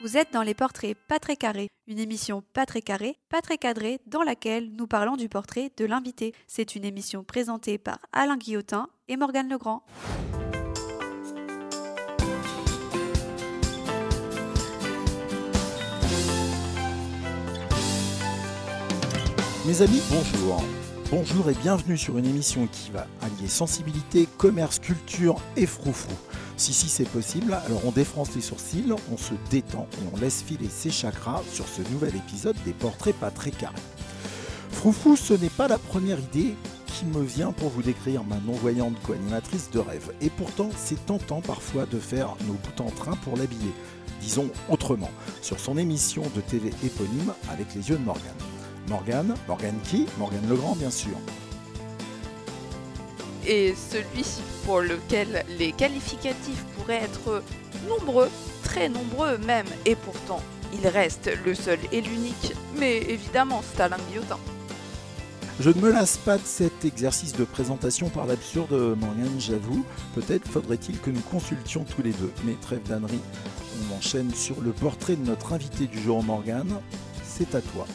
Vous êtes dans les portraits pas très carrés, une émission pas très carrée, pas très cadrée, dans laquelle nous parlons du portrait de l'invité. C'est une émission présentée par Alain Guillotin et Morgane Legrand. Mes amis, bonjour. Bonjour et bienvenue sur une émission qui va allier sensibilité, commerce, culture et froufrou. Si si c'est possible, alors on défranse les sourcils, on se détend et on laisse filer ses chakras sur ce nouvel épisode des portraits pas très carrés. Froufrou, ce n'est pas la première idée qui me vient pour vous décrire ma non-voyante co-animatrice de rêve. Et pourtant, c'est tentant parfois de faire nos bouts en train pour l'habiller. Disons autrement, sur son émission de TV éponyme avec les yeux de Morgane. Morgane, Morgane qui Morgane Legrand bien sûr. Et celui pour lequel les qualificatifs pourraient être nombreux, très nombreux même, et pourtant il reste le seul et l'unique, mais évidemment c'est Alain Guillotin. Je ne me lasse pas de cet exercice de présentation par l'absurde Morgane, j'avoue. Peut-être faudrait-il que nous consultions tous les deux. Mais trêve d'ânerie, on enchaîne sur le portrait de notre invité du jour Morgane. C'est à toi.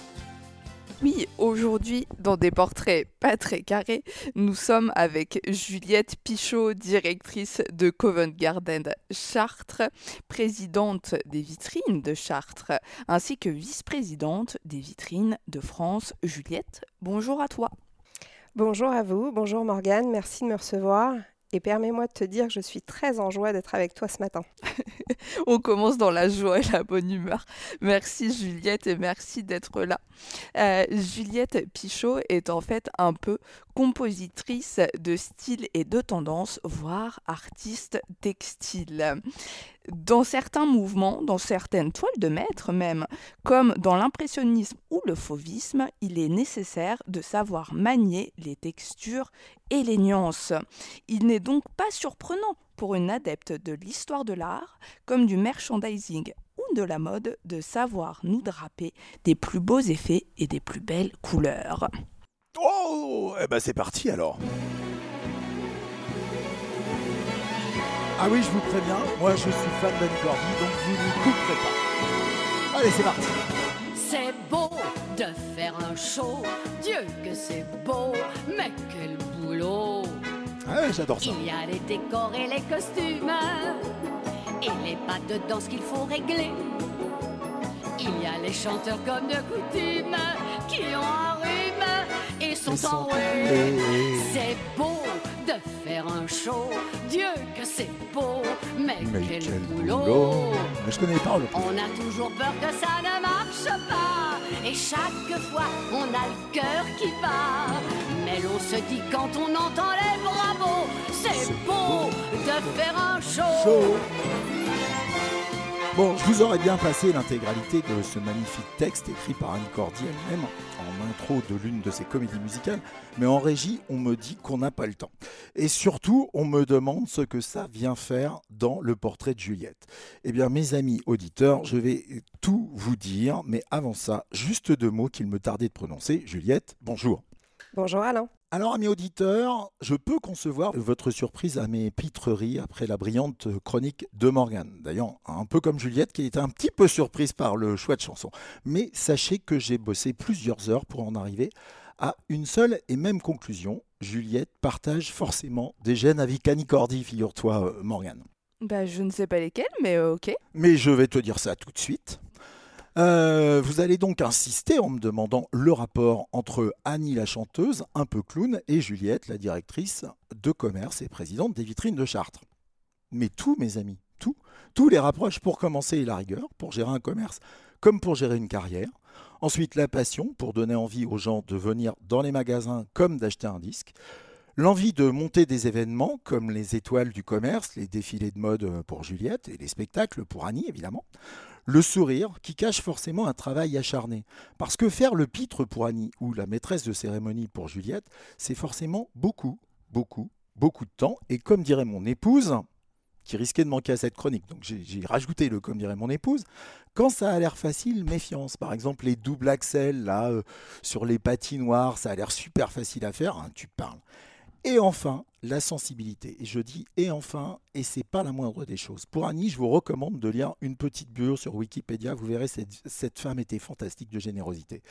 Oui, aujourd'hui, dans des portraits pas très carrés, nous sommes avec Juliette Pichot, directrice de Covent Garden Chartres, présidente des vitrines de Chartres, ainsi que vice-présidente des vitrines de France. Juliette, bonjour à toi. Bonjour à vous, bonjour Morgane, merci de me recevoir et permets-moi de te dire que je suis très en joie d'être avec toi ce matin. On commence dans la joie et la bonne humeur. Merci Juliette et merci d'être là. Euh, Juliette Pichot est en fait un peu compositrice de style et de tendance, voire artiste textile. Dans certains mouvements, dans certaines toiles de maître même, comme dans l'impressionnisme ou le fauvisme, il est nécessaire de savoir manier les textures et les nuances. Il n'est donc pas surprenant pour une adepte de l'histoire de l'art, comme du merchandising ou de la mode, de savoir nous draper des plus beaux effets et des plus belles couleurs. Oh Eh ben c'est parti alors Ah oui, je vous préviens, moi je suis fan d'Annie Cordy, donc vous ne couperez pas. Allez, c'est parti C'est beau de faire un show, Dieu que c'est beau, mais quel boulot Ah ouais, j'adore ça. Il y a les décors et les costumes, et les pas de danse qu'il faut régler. Il y a les chanteurs comme de coutume, qui ont un rhume et sont, enroués. C'est beau de faire un show, Dieu que c'est beau, mais, Mais quel, quel boulot. boulot Mais je connais les paroles. On a toujours peur que ça ne marche pas. Et chaque fois, on a le cœur qui bat. Mais l'on se dit quand on entend les bravos, c'est beau de faire un show. Bon, je vous aurais bien passé l'intégralité de ce magnifique texte écrit par Annie Cordy elle-même en intro de l'une de ses comédies musicales, mais en régie, on me dit qu'on n'a pas le temps. Et surtout, on me demande ce que ça vient faire dans le portrait de Juliette. Eh bien, mes amis auditeurs, je vais tout vous dire, mais avant ça, juste deux mots qu'il me tardait de prononcer. Juliette, bonjour. Bonjour Alain. Alors, amis auditeurs, je peux concevoir votre surprise à mes pitreries après la brillante chronique de Morgane. D'ailleurs, un peu comme Juliette qui était un petit peu surprise par le choix de chanson. Mais sachez que j'ai bossé plusieurs heures pour en arriver à une seule et même conclusion. Juliette partage forcément des gènes avec Annie Cordy, figure-toi, euh, Morgane. Bah, je ne sais pas lesquels, mais euh, ok. Mais je vais te dire ça tout de suite. Euh, vous allez donc insister en me demandant le rapport entre Annie la chanteuse, un peu clown, et Juliette, la directrice de commerce et présidente des vitrines de Chartres. Mais tout, mes amis, tout, tous les rapproches pour commencer et la rigueur, pour gérer un commerce comme pour gérer une carrière. Ensuite, la passion pour donner envie aux gens de venir dans les magasins comme d'acheter un disque. L'envie de monter des événements comme les étoiles du commerce, les défilés de mode pour Juliette et les spectacles pour Annie évidemment. Le sourire qui cache forcément un travail acharné. Parce que faire le pitre pour Annie ou la maîtresse de cérémonie pour Juliette, c'est forcément beaucoup, beaucoup, beaucoup de temps. Et comme dirait mon épouse, qui risquait de manquer à cette chronique, donc j'ai j'ai rajouté le comme dirait mon épouse, quand ça a l'air facile, méfiance. Par exemple, les doubles axels là, euh, sur les patinoires, ça a l'air super facile à faire, hein, tu parles. Et enfin, la sensibilité. Et je dis et enfin, et c'est pas la moindre des choses. Pour Annie, je vous recommande de lire une petite bure sur Wikipédia. Vous verrez, cette, cette femme était fantastique de générosité.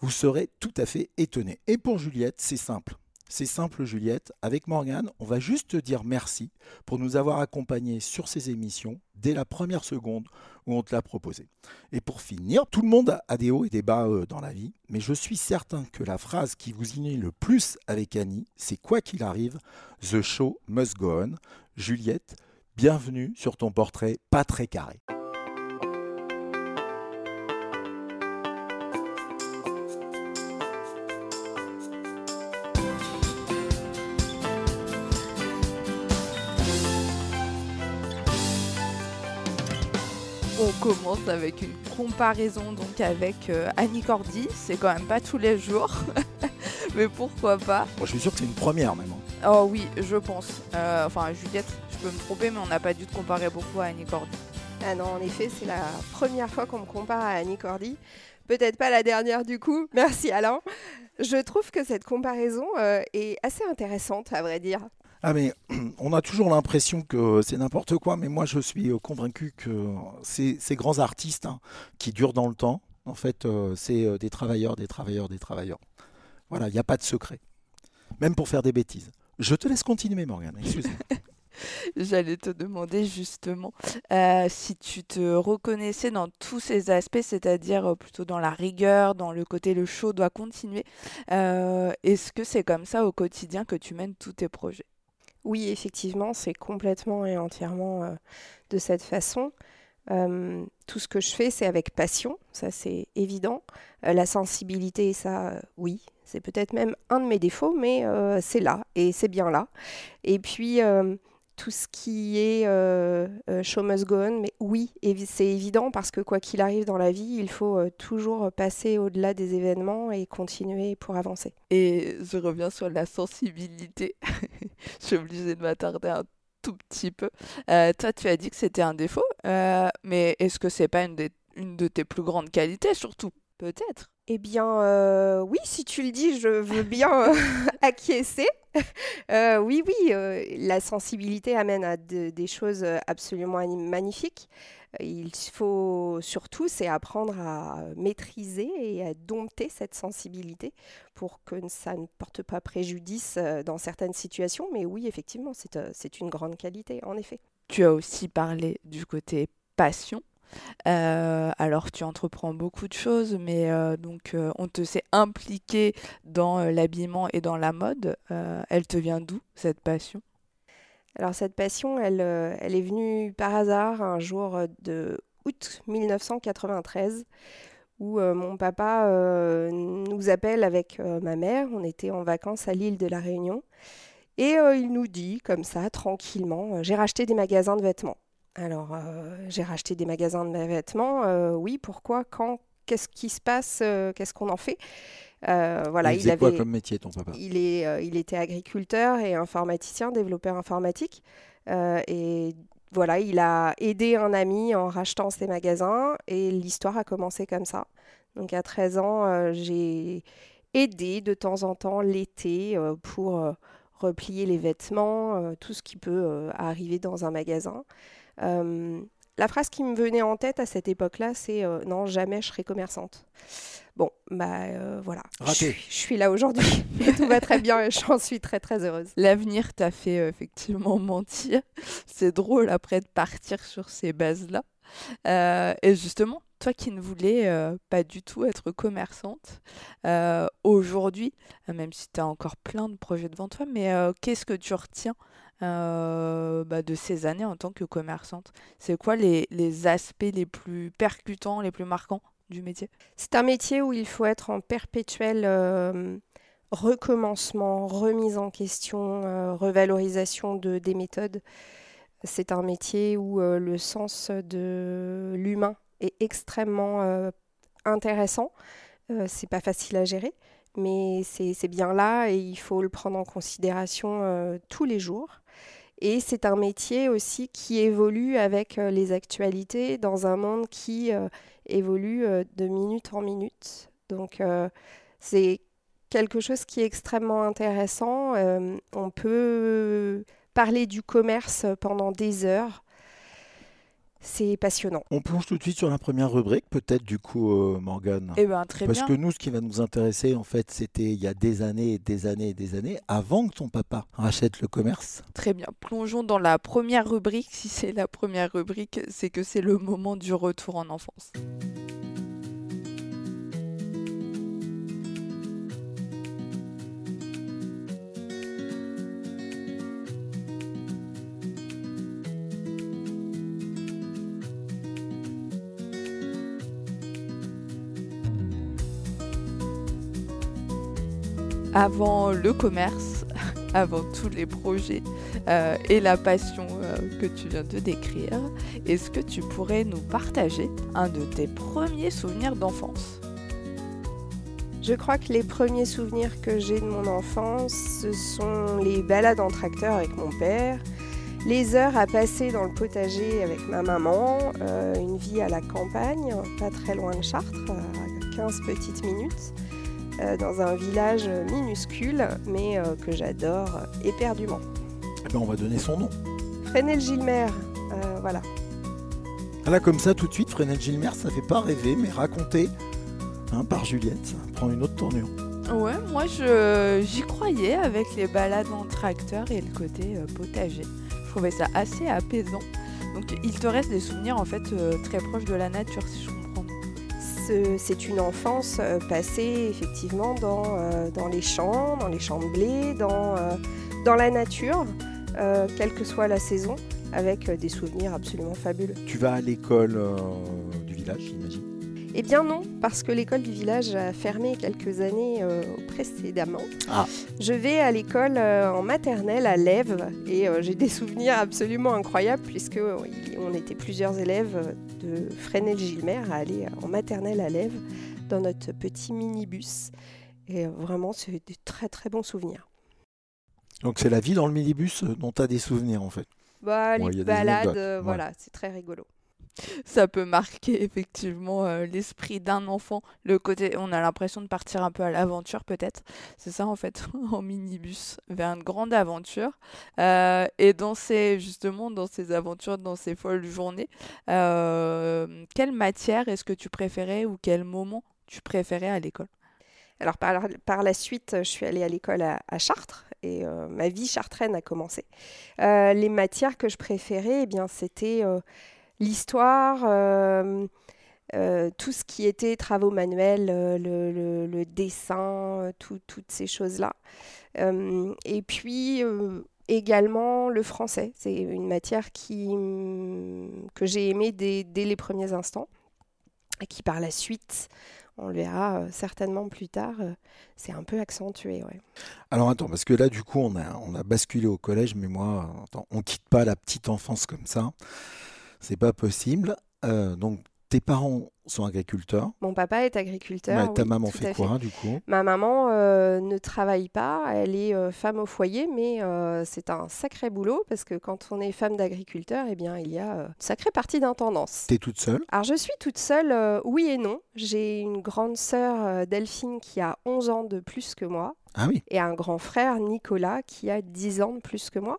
Vous serez tout à fait étonné. Et pour Juliette, c'est simple. C'est simple, Juliette. Avec Morgane, on va juste te dire merci pour nous avoir accompagnés sur ces émissions dès la première seconde où on te l'a proposé. Et pour finir, tout le monde a des hauts et des bas euh, dans la vie, mais je suis certain que la phrase qui vous unit le plus avec Annie, c'est quoi qu'il arrive, The show must go on. Juliette, bienvenue sur ton portrait pas très carré. Commence avec une comparaison donc avec euh, Annie Cordy. C'est quand même pas tous les jours, mais pourquoi pas Moi, je suis sûr que c'est une première même. hein. Oh oui, je pense. Euh, enfin, Juliette, je peux me tromper, mais on n'a pas dû te comparer beaucoup à Annie Cordy. Ah non, en effet, c'est la première fois qu'on me compare à Annie Cordy. Peut-être pas la dernière du coup. Merci Alain. Je trouve que cette comparaison euh, est assez intéressante, à vrai dire. Ah mais on a toujours l'impression que c'est n'importe quoi, mais moi je suis euh, convaincu que ces, ces grands artistes hein, qui durent dans le temps, en fait, euh, c'est euh, des travailleurs, des travailleurs, des travailleurs. Voilà, il n'y a pas de secret. Même pour faire des bêtises. Je te laisse continuer, Morgane. Excuse-moi. J'allais te demander justement euh, si tu te reconnaissais dans tous ces aspects, c'est-à-dire plutôt dans la rigueur, dans le côté le show doit continuer. Euh, Est-ce que c'est comme ça au quotidien que tu mènes tous tes projets? Oui, effectivement, c'est complètement et entièrement euh, de cette façon. Tout ce que je fais, c'est avec passion, ça c'est évident. Euh, la sensibilité, ça, euh, oui, c'est peut-être même un de mes défauts, mais c'est là et c'est bien là. Et puis tout ce qui est euh, euh, show must go on, mais oui, c'est évident parce que quoi qu'il arrive dans la vie, il faut euh, toujours passer au-delà des événements et continuer pour avancer. Et je reviens sur la sensibilité. Je suis obligée de m'attarder un tout petit peu. Toi, tu as dit que c'était un défaut, mais est-ce que c'est pas une, des- une de tes plus grandes qualités, surtout Peut-être. Eh bien, euh, oui, si tu le dis, je veux bien euh, acquiescer. Euh, oui, oui, euh, la sensibilité amène à de- des choses absolument magnifiques. Il faut surtout, c'est apprendre à maîtriser et à dompter cette sensibilité pour que ça ne porte pas préjudice dans certaines situations. Mais oui, effectivement, c'est une grande qualité, en effet. Tu as aussi parlé du côté passion. Euh, alors tu entreprends beaucoup de choses, mais euh, donc euh, on te s'est impliqué dans l'habillement et dans la mode. Elle te vient d'où cette passion? Alors cette passion, elle, elle est venue par hasard un jour de août 1993 où mon papa nous appelle avec ma mère. On était en vacances à l'île de la Réunion. Et il nous dit, comme ça, tranquillement, j'ai racheté des magasins de vêtements. Alors, euh, j'ai racheté des magasins de vêtements. euh, oui, pourquoi Quand Qu'est-ce qui se passe euh, Qu'est-ce qu'on en fait? Voilà, il il faisait quoi avait... comme métier, ton papa? Il, est, il était agriculteur et informaticien, développeur informatique. Et voilà, il a aidé un ami en rachetant ses magasins et l'histoire a commencé comme ça. Donc à 13 ans, euh, j'ai aidé de temps en temps l'été euh, pour euh, replier les vêtements, tout ce qui peut arriver dans un magasin. Euh, la phrase qui me venait en tête à cette époque-là, c'est euh, non, jamais je serai commerçante. Bon, bah euh, voilà. Raté. Je, suis- je suis là aujourd'hui. Et tout va très bien et j'en suis très très heureuse. L'avenir t'a fait euh, effectivement mentir. C'est drôle après de partir sur ces bases-là. Euh, et justement, toi qui ne voulais euh, pas du tout être commerçante, euh, aujourd'hui, même si tu as encore plein de projets devant toi, mais euh, qu'est-ce que tu retiens euh, bah, de ces années en tant que commerçante C'est quoi les, aspects les plus percutants, les plus marquants du métier? C'est un métier où il faut être en perpétuel euh, recommencement, remise en question, euh, revalorisation de, des méthodes. C'est un métier où le sens de l'humain est extrêmement intéressant. C'est pas facile à gérer, mais c'est bien là et il faut le prendre en considération tous les jours. Et c'est un métier aussi qui évolue avec euh, les actualités dans un monde qui euh, évolue euh, de minute en minute. Donc c'est quelque chose qui est extrêmement intéressant. On peut parler du commerce pendant des heures. C'est passionnant. On plonge tout de suite sur la première rubrique, peut-être du coup, euh, Morgane. Eh ben, très Parce bien. que nous, ce qui va nous intéresser, en fait, c'était il y a des années et des années et des années, avant que ton papa rachète le commerce. Très bien. Plongeons dans la première rubrique. Si c'est la première rubrique, c'est que c'est le moment du retour en enfance. Avant le commerce, avant tous les projets euh, et la passion euh, que tu viens de décrire, est-ce que tu pourrais nous partager un de tes premiers souvenirs d'enfance? Je crois que les premiers souvenirs que j'ai de mon enfance, ce sont les balades en tracteur avec mon père, les heures à passer dans le potager avec ma maman, euh, une vie à la campagne, pas très loin de Chartres, à 15 petites minutes, dans un village minuscule, mais euh, que j'adore éperdument. Eh ben, on va donner son nom. Fresnel-Gilmer, euh, voilà. Ah Là, comme ça, tout de suite, Fresnel Gilmer, ça fait pas rêver, mais raconté hein, par Juliette, ça prend une autre tournure. Ouais, moi je j'y croyais avec les balades en tracteur et le côté euh, potager. Je trouvais ça assez apaisant. Donc il te reste des souvenirs en fait euh, très proches de la nature si je C'est une enfance euh, passée effectivement dans, euh, dans les champs, dans les champs de blé, dans, euh, dans la nature, quelle que soit la saison, avec des souvenirs absolument fabuleux. Tu vas à l'école du village, j'imagine? Eh bien non, parce que l'école du village a fermé quelques années euh, précédemment. Ah. Je vais à l'école euh, en maternelle à Lèves et euh, j'ai des souvenirs absolument incroyables puisque on était plusieurs élèves de Fresnel-Gilmer à aller en maternelle à Lèves dans notre petit minibus. Et vraiment, c'est des très très bons souvenirs. Donc c'est la vie dans le minibus dont tu as des souvenirs, en fait. Bah, Ouais, les des balades, ouais. c'est très rigolo. Ça peut marquer effectivement euh, l'esprit d'un enfant. Le côté, on a l'impression de partir un peu à l'aventure peut-être. C'est ça en fait, en minibus vers une grande aventure. Euh, et dans ces justement dans ces aventures, dans ces folles journées, euh, quelle matière est-ce que tu préférais ou quel moment tu préférais à l'école? Alors par, la- suite, je suis allée à l'école à, Chartres et ma vie chartraine a commencé. Les matières que je préférais, eh bien, c'était l'histoire, euh, euh, tout ce qui était travaux manuels, euh, le, dessin, tout- toutes ces choses-là. Et puis également le français. C'est une matière qui, hum, que j'ai aimée dès, dès les premiers instants et qui par la suite on le verra certainement plus tard, c'est un peu accentué. Ouais. Alors attends, parce que là, du coup, on a, on a basculé au collège, mais moi, attends, on quitte pas la petite enfance comme ça. C'est pas possible. Euh, donc, tes parents sont agriculteurs. Mon papa est agriculteur. Ouais, ta oui, maman fait quoi, du coup? Ma maman euh, ne travaille pas, elle est euh, femme au foyer, mais euh, c'est un sacré boulot parce que quand on est femme d'agriculteur, eh bien, il y a une sacrée partie d'intendance. T'es toute seule? Alors je suis toute seule, oui et non. J'ai une grande sœur Delphine qui a 11 ans de plus que moi Ah oui. et un grand frère Nicolas qui a 10 ans de plus que moi.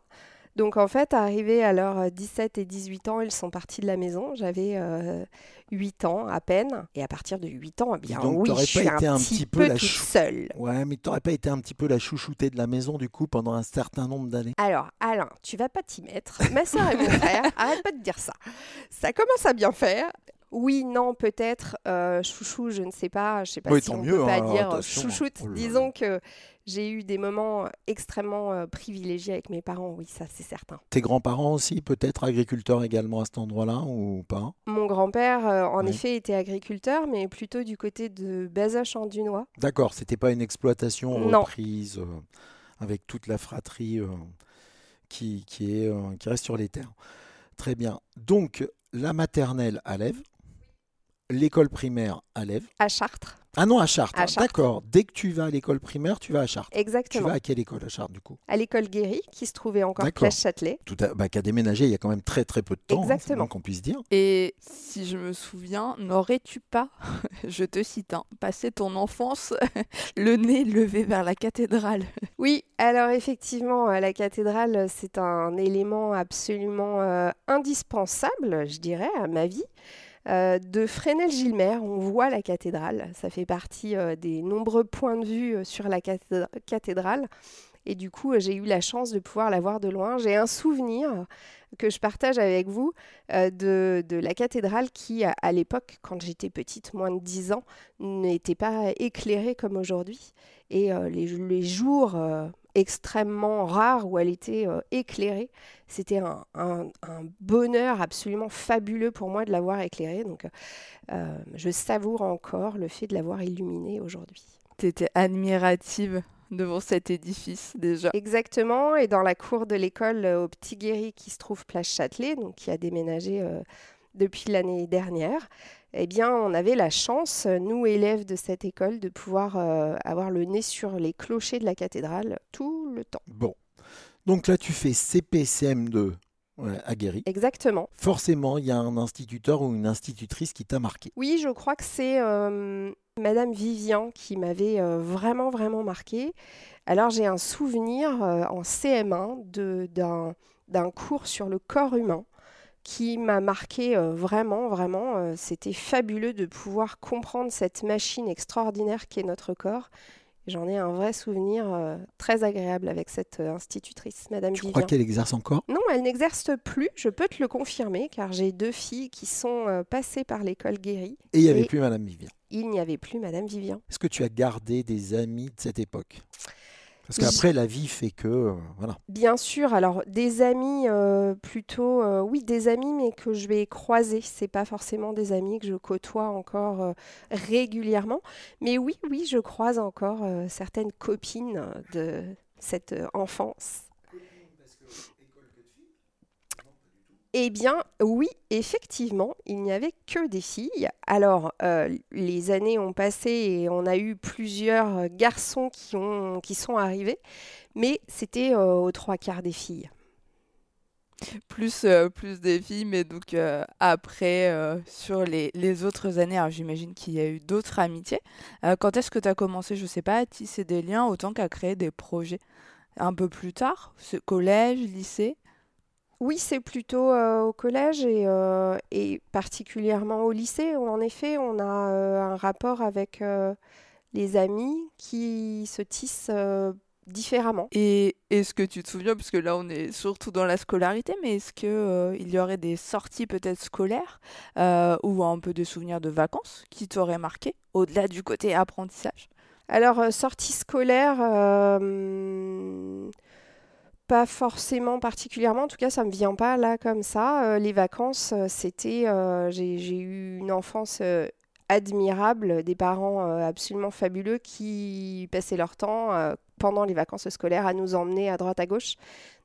Donc en fait, arrivés à leurs 17 et 18 ans, ils sont partis de la maison. J'avais euh, 8 ans à peine. Et à partir de 8 ans, eh bien donc, oui, je pas suis été un, un petit peu peu la toute chou- seule. Ouais, mais t'aurais pas été un petit peu la chouchoutée de la maison, du coup, pendant un certain nombre d'années Alors, Alain, tu vas pas t'y mettre. Ma soeur et mon frère, arrête pas de dire ça. Ça commence à bien faire. Oui, non, peut-être. euh, chouchou, je ne sais pas. Je sais pas Oui, si tant on mieux, peut pas hein, dire attention. chouchoute. Oh. Disons que j'ai eu des moments extrêmement euh, privilégiés avec mes parents. Oui, ça c'est certain. Tes grands-parents aussi, peut-être agriculteurs également à cet endroit-là, ou pas? Mon grand-père, euh, en Oui. effet, était agriculteur, mais plutôt du côté de Bazoches en Dunois. D'accord, c'était pas une exploitation Non. reprise euh, avec toute la fratrie euh, qui, qui, est, euh, qui reste sur les terres. Très bien. Donc, la maternelle à Lèves, l'école primaire à Lèves, À Chartres. Ah non, à Chartres. À Chartres. D'accord. Dès que tu vas à l'école primaire, tu vas à Chartres. Tu Exactement. vas à quelle école à Chartres du coup? À l'école Guéry, qui se trouvait encore place Châtelet. Tout à... bah, Qui a déménagé il y a quand même très très peu de temps. hein, Exactement. qu'on puisse dire. Et si je me souviens, n'aurais-tu pas, je te cite, hein, passé ton enfance le nez levé vers la cathédrale? Oui, alors effectivement, euh, la cathédrale, euh, c'est un élément absolument euh, indispensable, je dirais, à ma vie. Euh, de Fresnel-Gilmer, on voit la cathédrale. Ça fait partie euh, des nombreux points de vue euh, sur la cathédra- cathédrale. Et du coup, j'ai eu la chance de pouvoir la voir de loin. J'ai un souvenir que je partage avec vous de, la cathédrale qui, à, l'époque, quand j'étais petite, moins de 10 ans, n'était pas éclairée comme aujourd'hui. Et les, jours extrêmement rares où elle était euh, éclairée, c'était un, un- un bonheur absolument fabuleux pour moi de l'avoir éclairée. Donc, euh, je savoure encore le fait de l'avoir illuminée aujourd'hui. T'étais admirative devant cet édifice déjà. Exactement, et dans la cour de l'école euh, au Petit Guéry qui se trouve place Châtelet, donc qui a déménagé depuis l'année dernière, eh bien, on avait la chance, euh, nous élèves de cette école, de pouvoir euh, avoir le nez sur les clochers de la cathédrale tout le temps. Bon. Donc là, tu fais CPCM2 ouais, à Guéry. Exactement. Forcément, il y a un instituteur ou une institutrice qui t'a marqué. Oui, je crois que c'est euh, Madame Vivian qui m'avait euh, vraiment, vraiment marqué. Alors, j'ai un souvenir euh, en CM1 de- d'un d'un cours sur le corps humain qui m'a marqué euh, vraiment, vraiment. euh, C'était fabuleux de pouvoir comprendre cette machine extraordinaire qu'est notre corps. J'en ai un vrai souvenir euh, très agréable avec cette institutrice, Madame Tu Vivian. crois qu'elle exerce encore? Non, elle n'exerce plus, je peux te le confirmer, car j'ai deux filles qui sont passées par l'école Guéry. Et il n'y avait plus Madame Vivian. Il n'y avait plus Madame Vivian. Est-ce que tu as gardé des amis de cette époque? Parce qu'après, la vie fait que. euh, voilà. Bien sûr, alors des amis euh, plutôt, euh, oui, des amis, mais que je vais croiser. C'est pas forcément des amis que je côtoie encore régulièrement. Mais oui, oui, je croise encore certaines copines de cette enfance. Eh bien, oui, effectivement, il n'y avait que des filles. Alors, euh, les années ont passé et on a eu plusieurs garçons qui, ont, qui sont arrivés, mais c'était euh, aux trois quarts des filles. Plus, euh, des filles, mais donc après, sur les, autres années, j'imagine qu'il y a eu d'autres amitiés. Quand est-ce que tu as commencé, je sais pas, à tisser des liens autant qu'à créer des projets? Un peu plus tard? Collège, lycée? Oui, c'est plutôt euh, au collège et, euh, et particulièrement au lycée où en effet on a euh, un rapport avec les amis qui se tissent différemment. Et est-ce que tu te souviens, parce que là on est surtout dans la scolarité, mais est-ce que euh, il y aurait des sorties peut-être scolaires ou un peu des souvenirs de vacances qui t'auraient marqué, au-delà du côté apprentissage? Alors, euh, sortie scolaire, euh, pas forcément particulièrement, en tout cas ça me vient pas là comme ça. Euh, les vacances, euh, c'était, euh, j'ai, eu une enfance admirable, des parents absolument fabuleux qui passaient leur temps pendant les vacances scolaires à nous emmener à droite à gauche.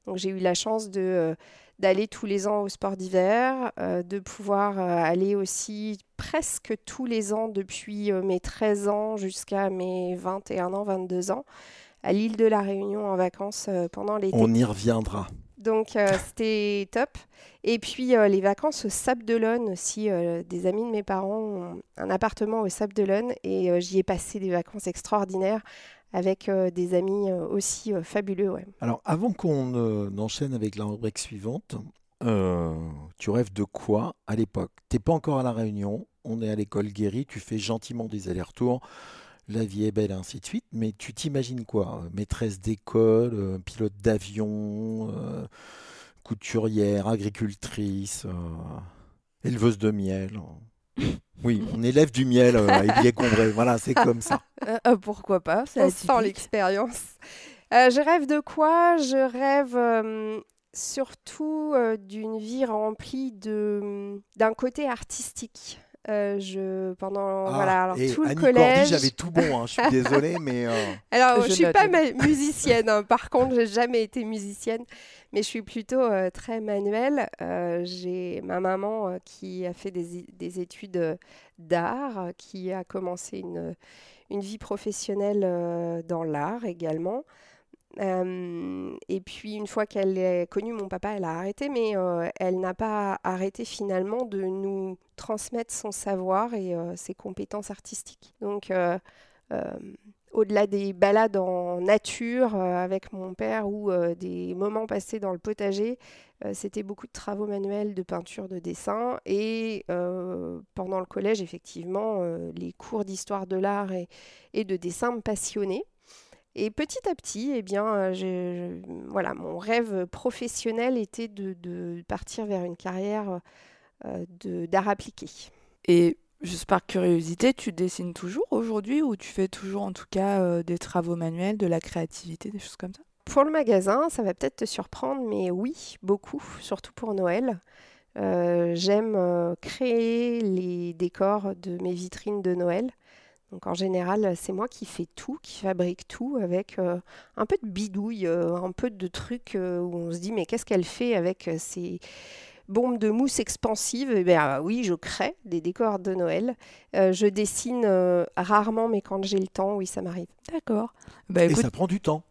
Donc j'ai eu la chance de, d'aller tous les ans au sport d'hiver, de pouvoir aller aussi presque tous les ans depuis mes 13 ans jusqu'à mes 21 ans, 22 ans, à l'île de la Réunion en vacances euh, pendant l'été. On y reviendra. Donc euh, c'était top. Et puis euh, les vacances au Sable d'Olonne aussi. euh, des amis de mes parents ont un appartement au Sable d'Olonne et j'y ai passé des vacances extraordinaires avec des amis aussi fabuleux. ouais. Alors, avant qu'on n'enchaîne avec la rubrique suivante, tu rêves de quoi à l'époque? T'es pas encore à la Réunion, on est à l'école Guéry, tu fais gentiment des allers-retours, la vie est belle ainsi de suite, mais tu t'imagines quoi Euh, Maîtresse d'école, euh, pilote d'avion, euh, couturière, agricultrice, euh, éleveuse de miel. Oui, on élève du miel euh, à Évier-Combray, voilà, c'est comme ça. Euh, euh, Pourquoi pas C'est On sent l'expérience. Euh, je rêve de quoi? Je rêve euh, surtout euh, d'une vie remplie de d'un côté artistique. Euh, je pendant Ah, voilà alors et tout le Annie collège. j'avais tout bon, hein, je suis désolé, mais euh, Alors Je je suis pas musicienne. hein. Par contre, j'ai jamais été musicienne, mais je suis plutôt euh, très manuelle. Euh, j'ai ma maman euh, qui a fait des, des études d'art, qui a commencé une une vie professionnelle euh, dans l'art également. Euh, et puis une fois qu'elle a connu mon papa, elle a arrêté, mais euh, elle n'a pas arrêté finalement de nous transmettre son savoir et euh, ses compétences artistiques. Donc euh, euh, au-delà des balades en nature avec mon père ou des moments passés dans le potager, c'était beaucoup de travaux manuels, de peinture, de dessin. Et pendant le collège, effectivement, les cours d'histoire de l'art et, de dessin me passionnaient. Et petit à petit, eh bien, voilà, mon rêve professionnel était de, partir vers une carrière d'art appliqué. Et juste par curiosité, tu dessines toujours aujourd'hui ou tu fais toujours en tout cas euh, des travaux manuels, de la créativité, des choses comme ça? Pour le magasin, ça va peut-être te surprendre, mais oui, beaucoup, surtout pour Noël. Euh, J'aime euh, créer les décors de mes vitrines de Noël. Donc en général, c'est moi qui fais tout, qui fabrique tout avec euh, un peu de bidouille, euh, un peu de trucs euh, où on se dit mais qu'est-ce qu'elle fait avec euh, ces bombes de mousse expansive Eh bien oui, je crée des décors de Noël. Euh, je dessine euh, rarement, mais quand j'ai le temps, oui, ça m'arrive. D'accord. Bah et ça prend du temps.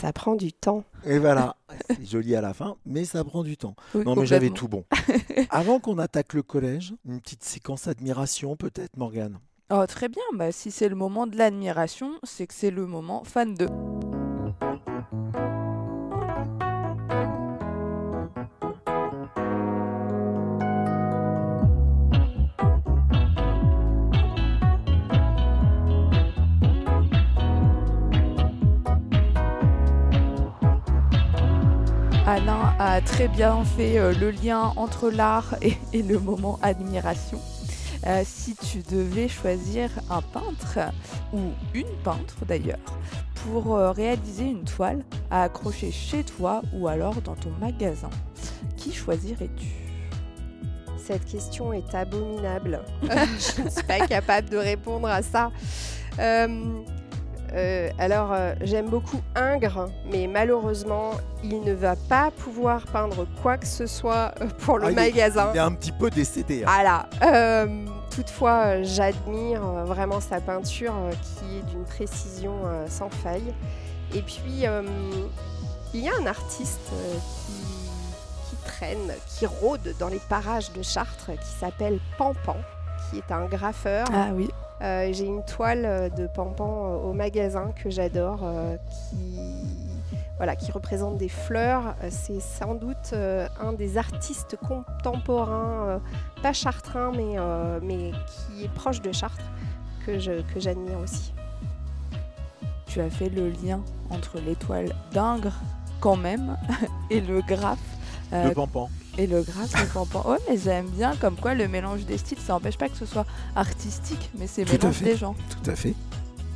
Ça prend du temps. Et voilà, c'est joli à la fin, mais ça prend du temps. oui, Non, mais j'avais tout bon. Avant qu'on attaque le collège, une petite séquence admiration peut-être, Morgane? Oh, très bien, bah, si c'est le moment de l'admiration, c'est que c'est le moment fan de. Alain a très bien fait euh, le lien entre l'art et, et le moment admiration. Euh, si tu devais choisir un peintre, ou une peintre d'ailleurs, pour euh, réaliser une toile à accrocher chez toi ou alors dans ton magasin, qui choisirais-tu? Cette question est abominable. je ne suis pas capable de répondre à ça. Euh, euh, alors, euh, j'aime beaucoup Ingres, mais malheureusement, il ne va pas pouvoir peindre quoi que ce soit euh, pour le Ah, il est- magasin. Il est un petit peu décédé. hein. Voilà. Euh, toutefois, j'admire vraiment sa peinture qui est d'une précision sans faille. Et puis, euh, il y a un artiste qui, qui traîne, qui rôde dans les parages de Chartres, qui s'appelle Pampan, qui est un graffeur. Ah oui, J'ai une toile euh, de Pampan euh, au magasin que j'adore, euh, qui, voilà, qui représente des fleurs. Euh, C'est sans doute euh, un des artistes contemporains, euh, pas chartrain, mais, euh, mais qui est proche de Chartres, que j'admire aussi. tu as fait le lien entre l'étoile d'Ingres quand même et le graphe. euh, Le pampan. Et le graphe de Pampan. Ouais, mais j'aime bien comme quoi le mélange des styles, ça n'empêche pas que ce soit artistique, mais c'est mélange fait. des gens. Tout à fait.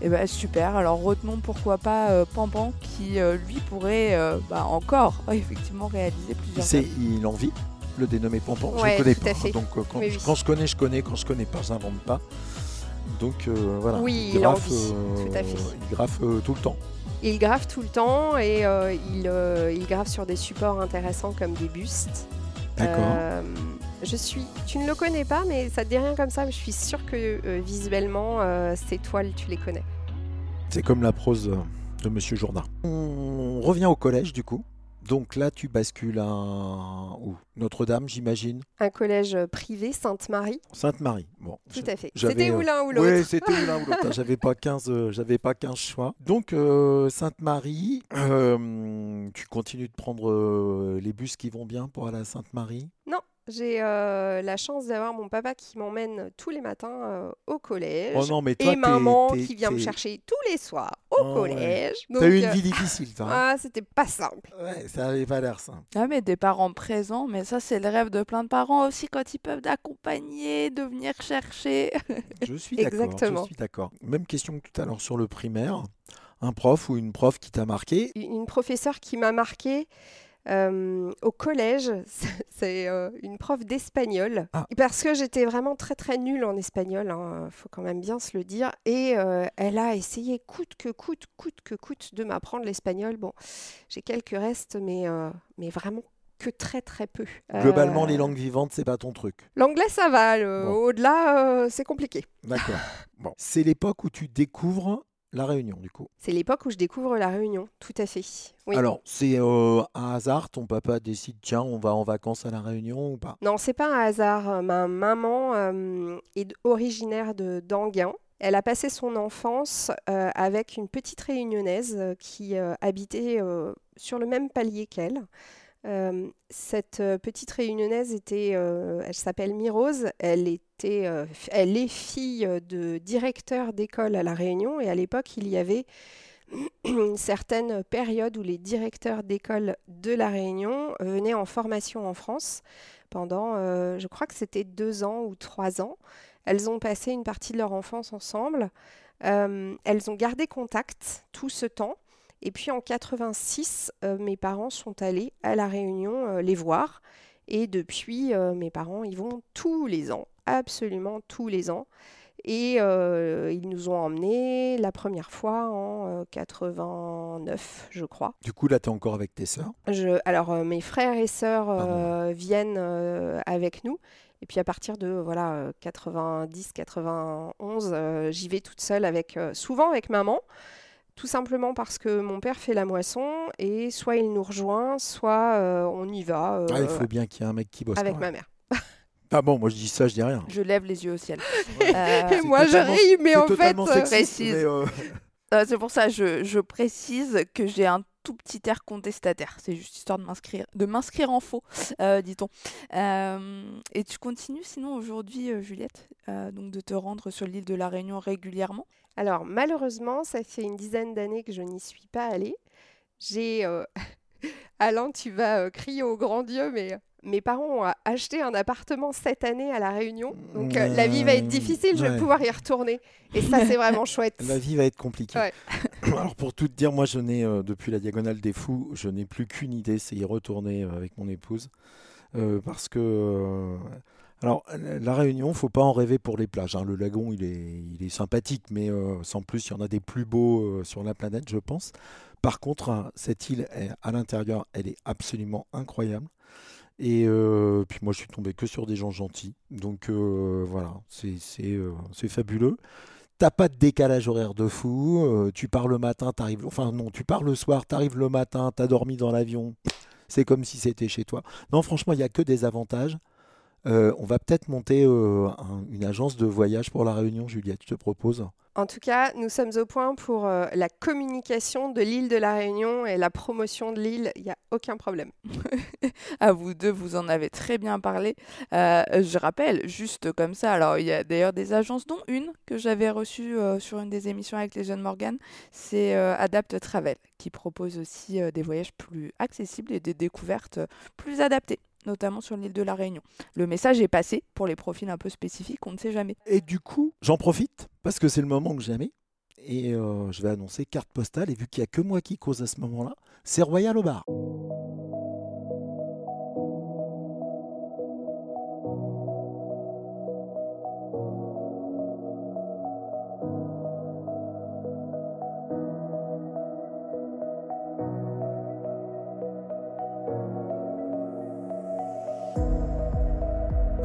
Et ben super, alors retenons pourquoi pas euh, Pampan qui euh, lui pourrait euh, bah, encore ouais, effectivement réaliser plusieurs C'est, œuvres. il en vit, le dénommé pampan. je Ouais, ne connais tout pas. à fait. Donc euh, quand, Oui, oui. quand je connais, je connais. Quand je connais pas, j'invente pas. Donc euh, voilà. Oui, il il en graffe, tout à fait. Il graffe euh, tout le temps. Il graffe tout le temps et euh, il, euh, il graffe sur des supports intéressants comme des bustes. D'accord. Euh, je suis, tu ne le connais pas, mais ça te dit rien comme ça, mais je suis sûre que euh, visuellement, euh, ces toiles, tu les connais. C'est comme la prose de Monsieur Jourdain. On revient au collège du coup. Donc là, tu bascules à où Notre-Dame, j'imagine. Un collège privé, Sainte-Marie, Sainte-Marie. Bon. tout à fait. C'était ou euh, l'un ou l'autre. Oui, c'était ou l'un ou l'autre. J'avais pas 15, euh, j'avais pas 15 choix. Donc euh, Sainte-Marie, euh, tu continues de prendre euh, les bus qui vont bien pour aller à Sainte-Marie? Non, j'ai la chance d'avoir mon papa qui m'emmène tous les matins au collège. Oh non, mais toi, et maman qui vient me chercher tous les soirs au Oh, ouais. collège. T'as eu une euh, vie difficile, toi. hein. ah, c'était pas simple. Ouais, ça avait pas l'air simple. Ah mais des parents présents, mais ça c'est le rêve de plein de parents aussi quand ils peuvent d'accompagner, de venir chercher. Je suis d'accord. Exactement. Je suis d'accord. Même question que tout à l'heure sur le primaire. Un prof ou une prof qui t'a marqué? Une une professeure qui m'a marquée euh, au collège, C'est euh, une prof d'espagnol. Ah. Parce que j'étais vraiment très très nulle en espagnol, il faut quand même bien se le dire. Et euh, elle a essayé coûte que coûte, coûte que coûte de m'apprendre l'espagnol. Bon, j'ai quelques restes, mais, mais vraiment que très très peu. Globalement, les langues vivantes, c'est pas ton truc. L'anglais, ça va. Bon. Au-delà, c'est compliqué. D'accord. Bon. C'est l'époque où tu découvres la Réunion, du coup. C'est l'époque où je découvre la Réunion, tout à fait. Oui. Alors, c'est euh, un hasard, ton papa décide, tiens, on va en vacances à la Réunion ou pas? Non, c'est pas un hasard. Ma maman euh, est originaire de d'Anguin. Elle a passé son enfance euh, avec une petite réunionnaise qui habitait sur le même palier qu'elle. Euh, cette euh, petite réunionnaise euh, elle s'appelle Mirose. Elle était, elle est fille de directeur d'école à la Réunion et à l'époque il y avait une certaine période où les directeurs d'école de la Réunion venaient en formation en France pendant, je crois que c'était deux ans ou trois ans. Elles ont passé une partie de leur enfance ensemble. Elles ont gardé contact tout ce temps. Et puis en 86, euh, mes parents sont allés à La Réunion euh, les voir. Et depuis, euh, mes parents y vont tous les ans, absolument tous les ans. Et euh, ils nous ont emmenés la première fois en euh, 89, je crois. Du coup, là, tu es encore avec tes sœurs? Je, alors, euh, mes frères et sœurs viennent avec nous. Et puis à partir de voilà 90, 91, euh, j'y vais toute seule avec souvent avec maman, tout simplement parce que mon père fait la moisson et soit il nous rejoint, soit euh, on y va euh, Ah, il faut bien qu'il y ait un mec qui bosse. avec ma mère. Ah bon, moi je dis ça, je dis rien. Je lève les yeux au ciel. Ouais. Euh, Et moi je ris, mais en fait, sexiste, précise. c'est pour ça je, je précise que j'ai un tout petit air contestataire. C'est juste histoire de m'inscrire, de m'inscrire en faux, euh, dit-on. Euh, et tu continues sinon aujourd'hui, euh, Juliette, euh, donc de te rendre sur l'île de la Réunion régulièrement? Alors malheureusement, ça fait une dizaine d'années que je n'y suis pas allée. J'ai euh, Alain, tu vas euh, crier au grand Dieu, mais mes parents ont acheté un appartement cette année à La Réunion. Donc euh, la vie va être difficile, je vais Ouais. pouvoir y retourner. Et ça, c'est vraiment chouette. La vie va être compliquée. Ouais. Alors pour tout te dire, moi je n'ai euh, depuis la diagonale des fous, je n'ai plus qu'une idée, c'est y retourner euh, avec mon épouse, Euh, parce que euh, alors la Réunion, faut pas en rêver pour les plages. hein. Le lagon, il est, il est sympathique, mais euh, sans plus, il y en a des plus beaux euh, sur la planète, je pense. Par contre, hein, cette île à l'intérieur, elle est absolument incroyable. Et euh, puis moi, je suis tombé que sur des gens gentils. Donc voilà, c'est fabuleux. T'as pas de décalage horaire de fou. tu pars le matin, t'arrives. Enfin non, tu pars le soir, t'arrives le matin, t'as dormi dans l'avion. C'est comme si c'était chez toi. Non, franchement, il n'y a que des avantages. Euh, on va peut-être monter euh, un- une agence de voyage pour la Réunion, Juliette. Je te propose. En tout cas, nous sommes au point pour euh, la communication de l'île de la Réunion et la promotion de l'île. Il n'y a aucun problème. À vous deux, vous en avez très bien parlé. Euh, je rappelle, juste comme ça, alors il y a d'ailleurs des agences, dont une que j'avais reçue euh, sur une des émissions avec les jeunes Morgan, c'est euh, Adapt Travel, qui propose aussi euh, des voyages plus accessibles et des découvertes plus adaptées, notamment sur l'île de la Réunion. Le message est passé pour les profils un peu spécifiques, on ne sait jamais. Et du coup, j'en profite parce que c'est le moment que jamais. Et euh, je vais annoncer carte postale. Et vu qu'il n'y a que moi qui cause à ce moment-là, c'est Royal au bar.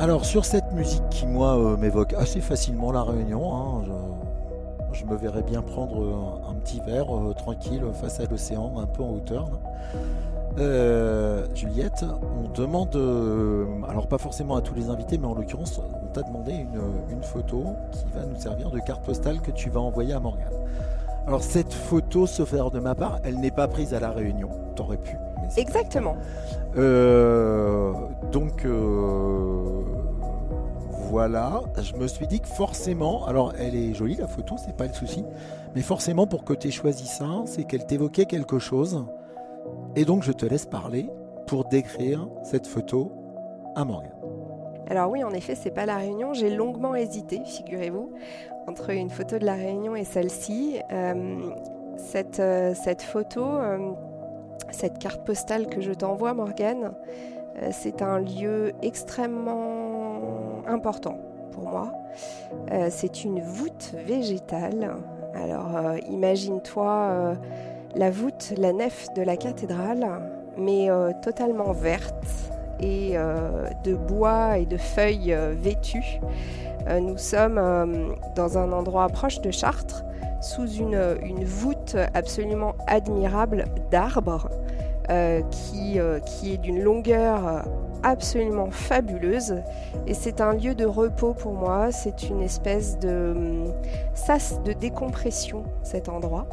Alors sur cette musique qui moi euh, m'évoque assez facilement la Réunion, hein, je, me verrais bien prendre un, un petit verre euh, tranquille face à l'océan, un peu en hauteur. Euh, Juliette, on demande, euh, alors pas forcément à tous les invités, mais en l'occurrence, on t'a demandé une, une photo qui va nous servir de carte postale que tu vas envoyer à Morgane. Alors cette photo, sauf erreur de ma part, elle n'est pas prise à la Réunion. T'aurais pu. Exactement. euh, donc euh, voilà, je me suis dit que forcément, alors elle est jolie la photo, c'est pas le souci, mais forcément pour que tu aies choisi ça, c'est qu'elle t'évoquait quelque chose. Et donc je te laisse parler pour décrire cette photo à Morgane. Alors oui, en effet, c'est pas la Réunion. J'ai longuement hésité, figurez-vous, entre une photo de la Réunion et celle-ci. Euh, cette, cette photo, cette carte postale que je t'envoie, Morgane, Euh, c'est un lieu extrêmement important pour moi. Euh, c'est une voûte végétale. Alors euh, imagine-toi la voûte, la nef de la cathédrale, mais totalement verte et de bois et de feuilles vêtues. nous sommes dans un endroit proche de Chartres, sous une, une voûte absolument admirable d'arbres euh, qui, euh, qui, est d'une longueur euh, absolument fabuleuse. Et c'est un lieu de repos pour moi, c'est une espèce de sas de décompression, cet endroit.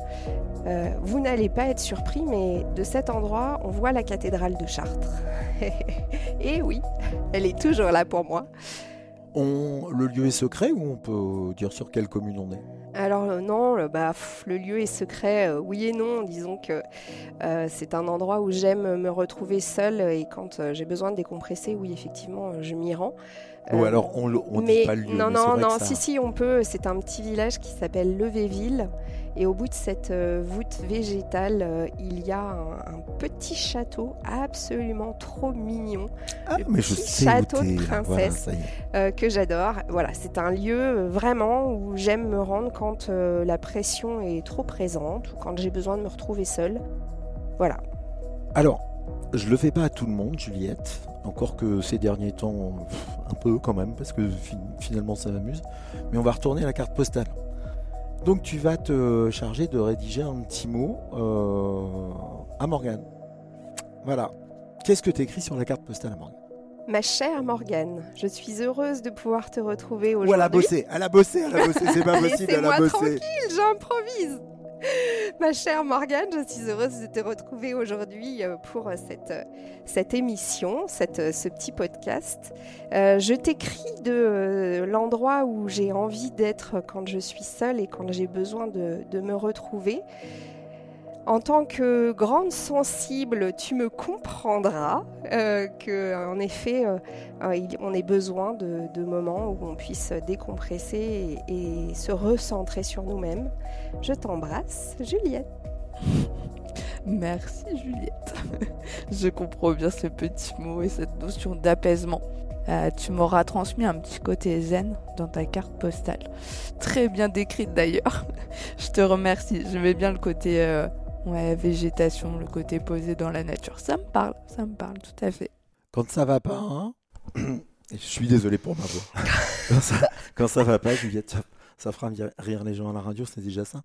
vous n'allez pas être surpris, mais de cet endroit, on voit la cathédrale de Chartres. Et oui, elle est toujours là pour moi. Le lieu est secret ou on peut dire sur quelle commune on est? Alors euh, non, le, bah, le lieu est secret, euh, oui et non. Disons que euh, c'est un endroit où j'aime me retrouver seule et quand j'ai besoin de décompresser, oui effectivement, je m'y rends. Ou alors on ne dit pas le lieu. Non, non, non, si, si, on peut. C'est un petit village qui s'appelle Levéville. Et au bout de cette voûte végétale, il y a un, petit château absolument trop mignon. Ah, mais je sais château de princesse que j'adore. Voilà, c'est un lieu vraiment où j'aime me rendre quand la pression est trop présente ou quand j'ai besoin de me retrouver seule. Voilà. Alors, je le fais pas à tout le monde, Juliette. Encore que ces derniers temps, un peu quand même, parce que finalement ça m'amuse. Mais on va retourner à la carte postale. Donc tu vas te charger de rédiger un petit mot euh, à Morgane. Voilà. Qu'est-ce que tu écris sur la carte postale à Morgane? Ma chère Morgane, je suis heureuse de pouvoir te retrouver aujourd'hui. elle a bossé, elle a bossé, elle a bossé, c'est pas possible, elle a bossé. tranquille, j'improvise. Ma chère Morgane, je suis heureuse de te retrouver aujourd'hui euh, pour cette, cette émission, ce petit podcast. Euh, je t'écris de euh, l'endroit où j'ai envie d'être quand je suis seule et quand j'ai besoin de me retrouver. En tant que grande sensible, tu me comprendras euh, qu'en effet, euh, euh, on ait besoin de, moments où on puisse décompresser et, se recentrer sur nous-mêmes. Je t'embrasse, Juliette. Merci Juliette. Je comprends bien ce petit mot et cette notion d'apaisement. tu m'auras transmis un petit côté zen dans ta carte postale. Très bien décrite d'ailleurs. Je te remercie. J'aimais bien le côté Ouais, végétation, le côté posé dans la nature. Ça me parle, ça me parle tout à fait. Quand ça va pas, hein Je suis désolé pour ma voix. quand, ça, quand ça va pas, Juliette, ça, fera rire les gens à la radio, c'est déjà ça.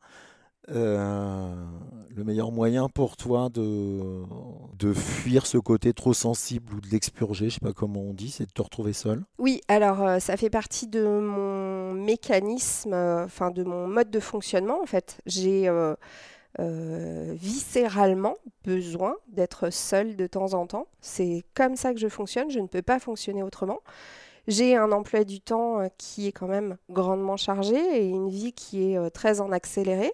Euh, le meilleur moyen pour toi de, de fuir ce côté trop sensible ou de l'expurger, je sais pas comment on dit, c'est de te retrouver seul? Oui, alors euh, ça fait partie de mon mécanisme, euh, enfin de mon mode de fonctionnement en fait. J'ai euh, viscéralement besoin d'être seule de temps en temps. C'est comme ça que je fonctionne, je ne peux pas fonctionner autrement. J'ai un emploi du temps euh, qui est quand même grandement chargé et une vie qui est euh, très en accéléré.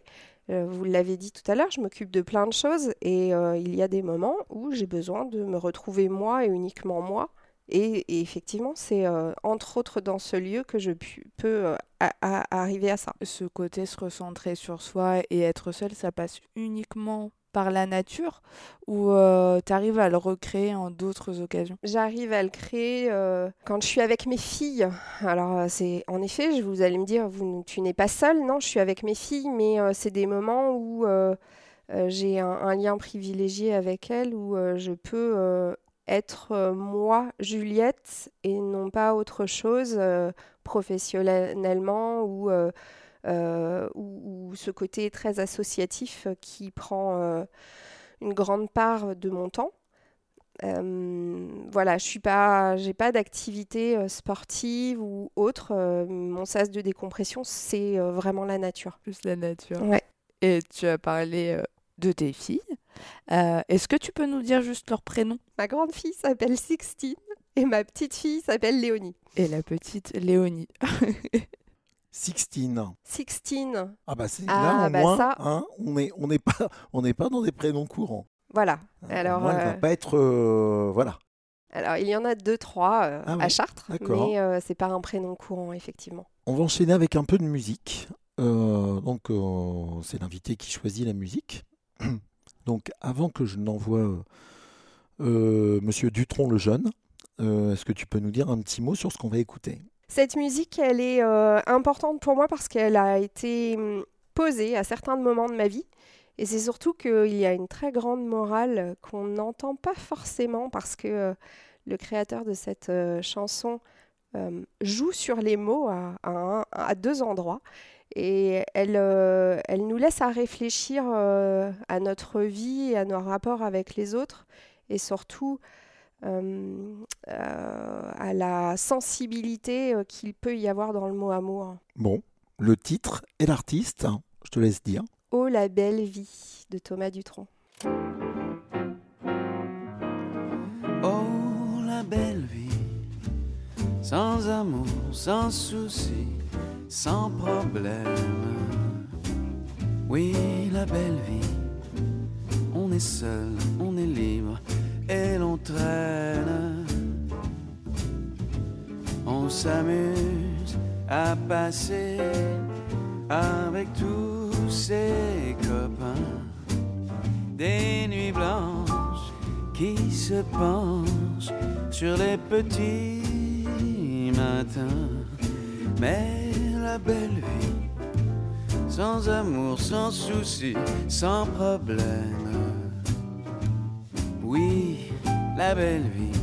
Vous l'avez dit tout à l'heure, je m'occupe de plein de choses et il y a des moments où j'ai besoin de me retrouver moi et uniquement moi et, effectivement, c'est euh, entre autres dans ce lieu que je peux euh, arriver à ça. Ce côté se recentrer sur soi et être seul, ça passe uniquement par la nature ou euh, tu arrives à le recréer en d'autres occasions? J'arrive à le créer quand je suis avec mes filles. Alors c'est en effet, vous allez me dire, vous, tu n'es pas seule, non, je suis avec mes filles, mais c'est des moments où j'ai un, un, lien privilégié avec elles, où je peux être euh, moi, Juliette, et non pas autre chose euh, professionnellement euh, ou, ou, ce côté très associatif qui prend une grande part de mon temps. voilà, je suis pas, j'ai pas d'activité sportive ou autre. mon sas de décompression, c'est vraiment la nature. Plus la nature. Ouais. Et tu as parlé de tes filles. Euh, est-ce que tu peux nous dire juste leur prénom? Ma grande fille s'appelle Sixtine et ma petite fille s'appelle Léonie. Et la petite Léonie. Sixtine. Sixtine. Ah bah c'est là au bah moins, hein, on n'est on n'est pas on n'est pas dans des prénoms courants. Voilà. Hein, Alors elle va euh, pas être euh, voilà. Alors il y en a deux trois ah à Chartres, mais c'est pas un prénom courant effectivement. On va enchaîner avec un peu de musique. donc c'est l'invité qui choisit la musique. Donc avant que je n'envoie Monsieur Dutron le jeune. Est-ce que tu peux nous dire un petit mot sur ce qu'on va écouter? Cette musique, elle est importante pour moi parce qu'elle a été hum, posée à certains moments de ma vie. Et c'est surtout qu'il y a une très grande morale qu'on n'entend pas forcément parce que le créateur de cette chanson joue sur les mots à deux endroits. Et elle, euh, elle nous laisse à réfléchir euh, à notre vie et à nos rapports avec les autres, et surtout euh, à la sensibilité qu'il peut y avoir dans le mot amour. Bon, le titre et l'artiste, je te laisse dire. Oh la belle vie de Thomas Dutronc. Oh la belle vie, sans amour, sans souci sans problème. Oui, la belle vie, on est seul, on est libre et l'on traîne. On s'amuse à passer avec tous ses copains des nuits blanches qui se penchent sur les petits matins. Mais la belle vie, sans amour, sans souci, sans problème. Oui, la belle vie,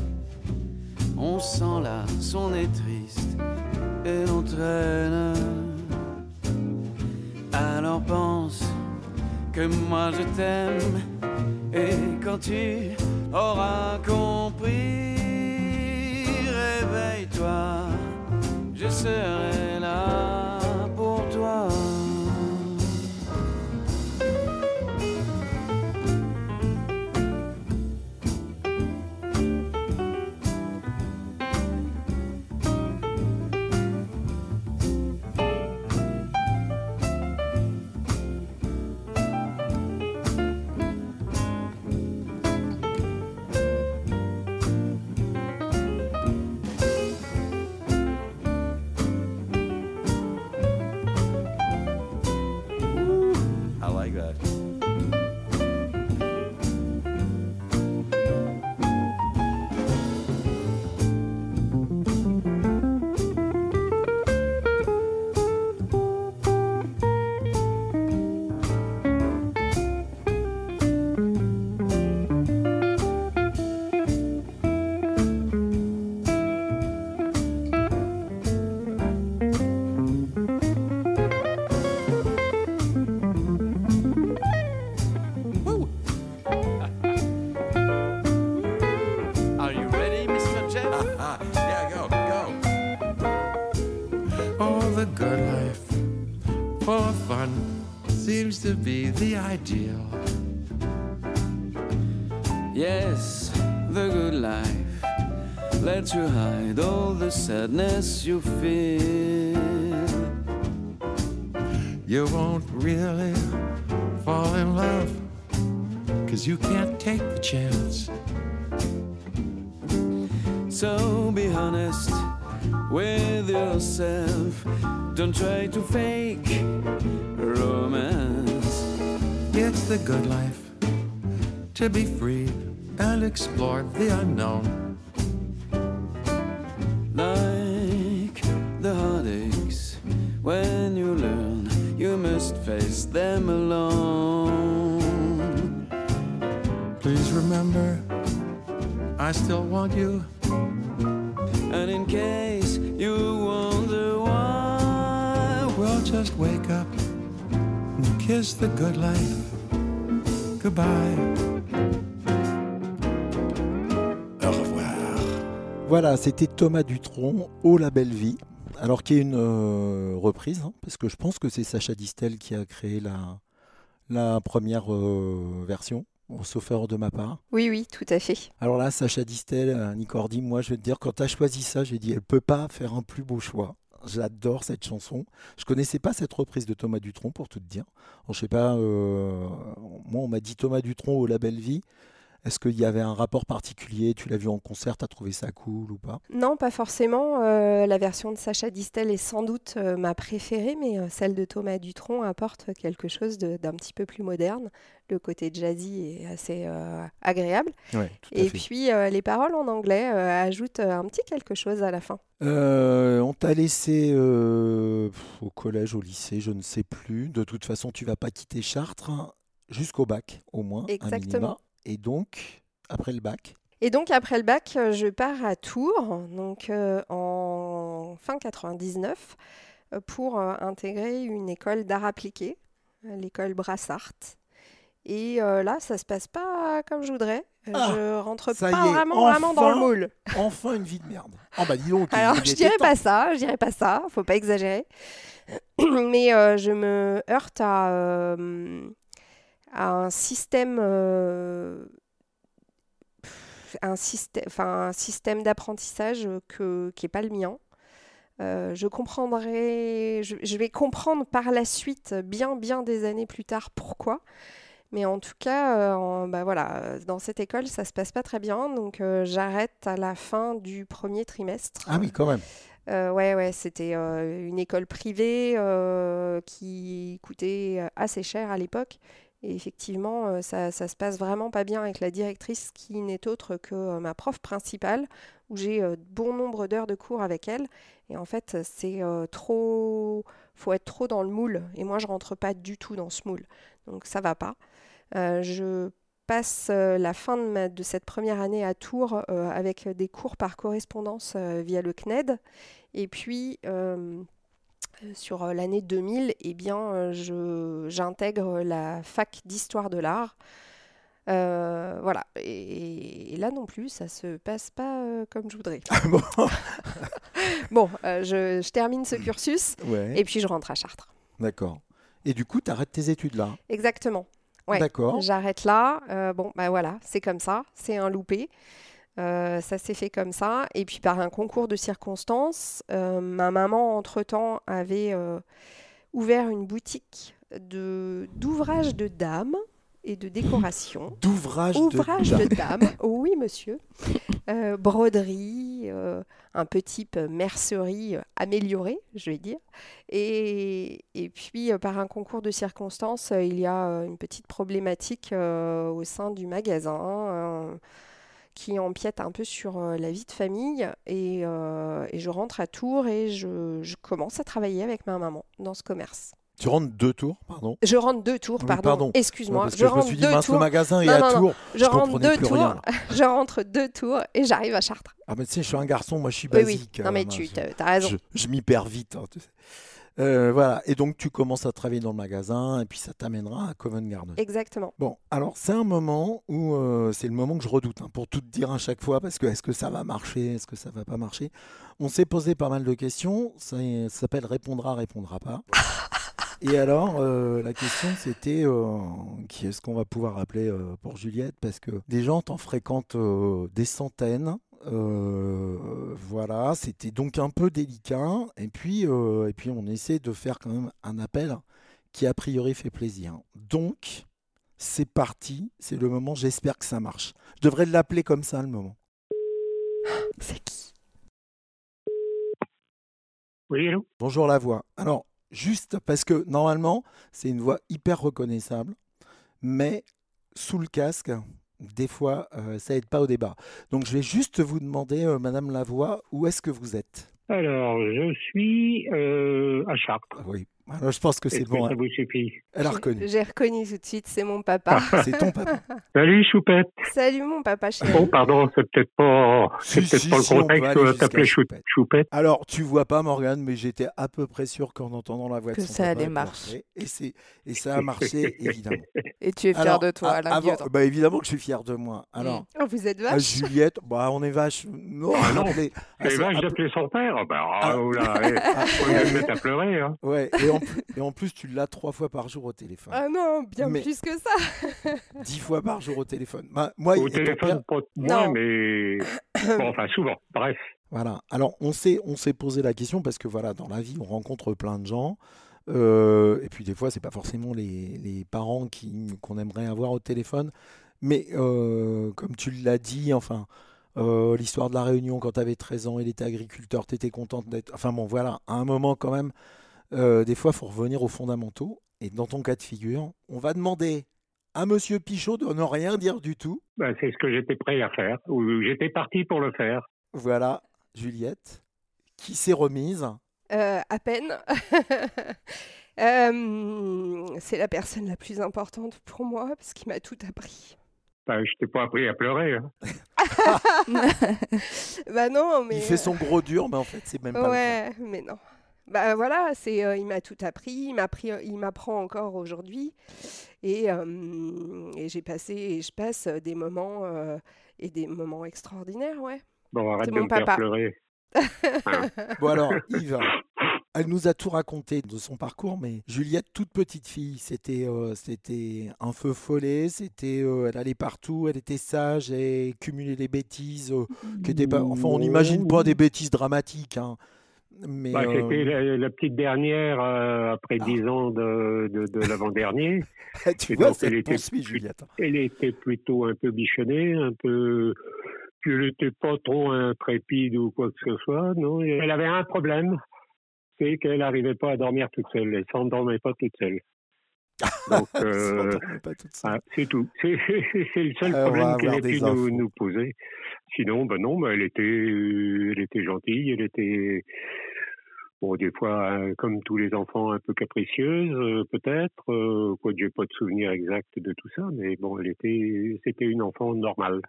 on sent là, on est triste et l'on traîne. Alors pense que moi je t'aime et quand tu auras compris, réveille-toi, je serai là. The sadness c'était Thomas Dutronc, au La Belle Vie. Alors qui est une euh, reprise, hein, parce que je pense que c'est Sacha Distel qui a créé la, la première euh, version, sauf erreur de ma part. Oui, oui, tout à fait. Alors là, Sacha Distel, euh, Nicordi, moi je vais te dire, quand tu as choisi ça, j'ai dit, elle peut pas faire un plus beau choix. J'adore cette chanson. Je connaissais pas cette reprise de Thomas Dutronc pour tout te dire. Je sais pas. Euh, moi, on m'a dit Thomas Dutronc au La Belle Vie. Est-ce qu'il y avait un rapport particulier? Tu l'as vu en concert, tu as trouvé ça cool ou pas? Non, pas forcément. Euh, la version de Sacha Distel est sans doute euh, ma préférée, mais euh, celle de Thomas Dutronc apporte quelque chose d'un petit peu plus moderne. Le côté jazzy est assez agréable. Ouais, Et fait. puis les paroles en anglais ajoutent un petit quelque chose à la fin. On t'a laissé au collège, au lycée, je ne sais plus. De toute façon, tu vas pas quitter Chartres hein, jusqu'au bac, au moins. Exactement. Et donc, après le bac Et donc après le bac, euh, je pars à Tours, donc euh, en fin 99, euh, pour euh, intégrer une école d'art appliqué, l'école Brassart. Et euh, là, ça se passe pas comme je voudrais. Ah, je rentre pas est, vraiment, vraiment dans le moule. Enfin, une vie de merde. Bah dis donc. il- Alors, je dirais pas ça, je dirais pas ça, faut pas exagérer. Mais euh, je me heurte à, euh, à un système, euh, un système, enfin un système d'apprentissage que qui est pas le mien. Euh, je comprendrai, je, je vais comprendre par la suite, bien bien des années plus tard, pourquoi. Mais en tout cas, euh, en- bah voilà, dans cette école, ça se passe pas très bien, donc euh, j'arrête à la fin du premier trimestre. Ah oui, quand même. Ouais, ouais, c'était une école privée qui coûtait assez cher à l'époque. Et effectivement, euh, ça, ça se passe vraiment pas bien avec la directrice qui n'est autre que euh, ma prof principale, où j'ai euh, bon nombre d'heures de cours avec elle. Et en fait, c'est trop. faut être trop dans le moule. Et moi, je rentre pas du tout dans ce moule. Donc, ça va pas. Je passe la fin de, cette première année à Tours avec des cours par correspondance via le CNED. Et puis, sur euh, l'année 2000, eh bien, euh, je, j'intègre la fac d'histoire de l'art. Euh, voilà. Et, et là non plus, ça se passe pas euh, comme je voudrais. Bon, Bon, euh, je, je termine ce cursus ouais, et puis je rentre à Chartres. d'accord. Et du coup, tu arrêtes tes études là? Exactement. Ouais. D'accord. J'arrête là. Euh, bon, bah voilà, c'est comme ça. C'est un loupé. Euh, ça s'est fait comme ça. Et puis par un concours de circonstances, euh, ma maman, entre-temps, avait euh, ouvert une boutique d'ouvrages de dames et de décoration. D'ouvrage Ouvrage de... de dames, oui monsieur. Broderie, un peu type mercerie améliorée, je vais dire. Et, et puis, par un concours de circonstances, il y a une petite problématique au sein du magasin qui empiète un peu sur euh, la vie de famille. Et, euh, et je rentre à Tours et je, je commence à travailler avec ma maman dans ce commerce. Tu rentres deux tours, pardon? Je rentre deux tours, Oui, pardon. pardon. Excuse-moi, je je me suis dit, deux mince, le tours. magasin est Non, à non. Tours. Je rentre deux plus tours, rien. je rentre deux tours et j'arrive à Chartres. Ah, mais tu sais, je suis un garçon, moi je suis Oui, basique. oui. Non, mais euh, tu je- as raison. Je, je m'y perds vite. hein, tu sais. Euh, voilà. Et donc, tu commences à travailler dans le magasin et puis ça t'amènera à Covent Garden. Exactement. Bon, alors c'est un moment où euh, c'est le moment que je redoute, hein, pour tout te dire à chaque fois, parce que est-ce que ça va marcher, est-ce que ça va pas marcher? On s'est posé pas mal de questions, ça, ça s'appelle répondra, répondra pas. Et alors, euh, la question c'était euh, qui est-ce qu'on va pouvoir appeler euh, pour Juliette? Parce que des gens t'en fréquentent des centaines. Euh, voilà, c'était donc un peu délicat. Et puis, euh, et puis, on essaie de faire quand même un appel qui a priori fait plaisir. Donc, c'est parti, c'est le moment, j'espère que ça marche. Je devrais l'appeler comme ça le moment. C'est qui? Oui, allô? Bonjour la voix. Alors, juste parce que normalement, c'est une voix hyper reconnaissable, mais sous le casque, des fois, euh, ça aide pas au débat. Donc, je vais juste vous demander, euh, Madame Lavoie, où est-ce que vous êtes? Alors, je suis euh, à Chartres. Oui, alors je pense que c'est que bon. ça hein. vous suffit Elle a reconnu. J'ai reconnu tout de suite, c'est mon papa. C'est ton papa. Salut, Choupette. Salut mon papa chéri. Oh, pardon, c'est peut-être pas, c'est Si, peut-être si, pas si, le on peut contexte de jusqu'à t'appeler Chou- Choupette. Choupette. Alors, tu vois pas Morgane, mais j'étais à peu près sûr qu'en entendant la voix de Que son ça papa, allait marcher. Et, c'est- et ça a marché, évidemment. Et tu es fier Alors, de toi, Alain avant- bah, Évidemment que je suis fier de moi. Alors, Oh, vous êtes à vache. Juliette, bah, on est vache. Non, Ah non. appelez- ah, C'est c'est- vache appelez- d'appeler son père. Ben, Ah. ah, oh là, ah, faut mieux le mettre à pleurer. Hein. ouais, et en, plus, et en plus, tu l'as trois fois par jour au téléphone. Ah non, bien Mais- plus que ça. Dix fois par jour au téléphone. Bah, moi, Au téléphone, pas mais bon, enfin souvent. Bref. Voilà. Alors, on s'est, on s'est posé la question parce que voilà, dans la vie, on rencontre plein de gens. Euh, et puis des fois, c'est pas forcément les, les parents qui, qu'on aimerait avoir au téléphone. Mais euh, comme tu l'as dit, enfin, euh, l'histoire de la Réunion quand tu avais 13 ans, il était agriculteur, tu étais contente d'être. Enfin bon, voilà, à un moment quand même, euh, des fois, il faut revenir aux fondamentaux. Et dans ton cas de figure, on va demander à Monsieur Pichot de ne rien dire du tout. Ben, c'est ce que j'étais prêt à faire, ou j'étais parti pour le faire. Voilà, Juliette, qui s'est remise. Euh, à peine. Euh, c'est la personne la plus importante pour moi parce qu'il m'a tout appris. Ben, je t'ai pas appris à pleurer. hein. Bah non, mais Il fait son gros dur, mais en fait, c'est même pas le cas. ouais, mais non. Bah voilà, c'est euh, il m'a tout appris, il m'a appris- il m'apprend encore aujourd'hui et, euh, et j'ai passé et je passe des moments euh, et des moments extraordinaires, ouais. Bon, arrête de mon me faire papa. pleurer. Bon alors, Yves, elle nous a tout raconté de son parcours, mais Juliette, toute petite fille, c'était euh, c'était un feu follet, c'était, euh, elle allait partout, elle était sage et cumulait des bêtises euh, qui étaient pas, enfin on n'imagine pas des bêtises dramatiques, hein, mais Bah, euh, C'était la, la petite dernière euh, après Ah. dix ans de, de, de l'avant-dernier. tu et vois, donc, elle était- Juliette. Elle était plutôt un peu bichonnée, un peu. Puis elle n'était pas trop intrépide ou quoi que ce soit. Non, elle avait un problème, c'est qu'elle n'arrivait pas à dormir toute seule. Elle s'endormait pas toute seule. Donc, euh, ah, c'est tout. C'est le seul Euh, problème qu'elle des pu nous, poser. Sinon, ben non, ben elle était, euh, elle était gentille, elle était, bon, des fois, hein, comme tous les enfants, un peu capricieuse, euh, peut-être. Quoi, j'ai pas de souvenir exact de tout ça, mais bon, elle était, c'était une enfant normale.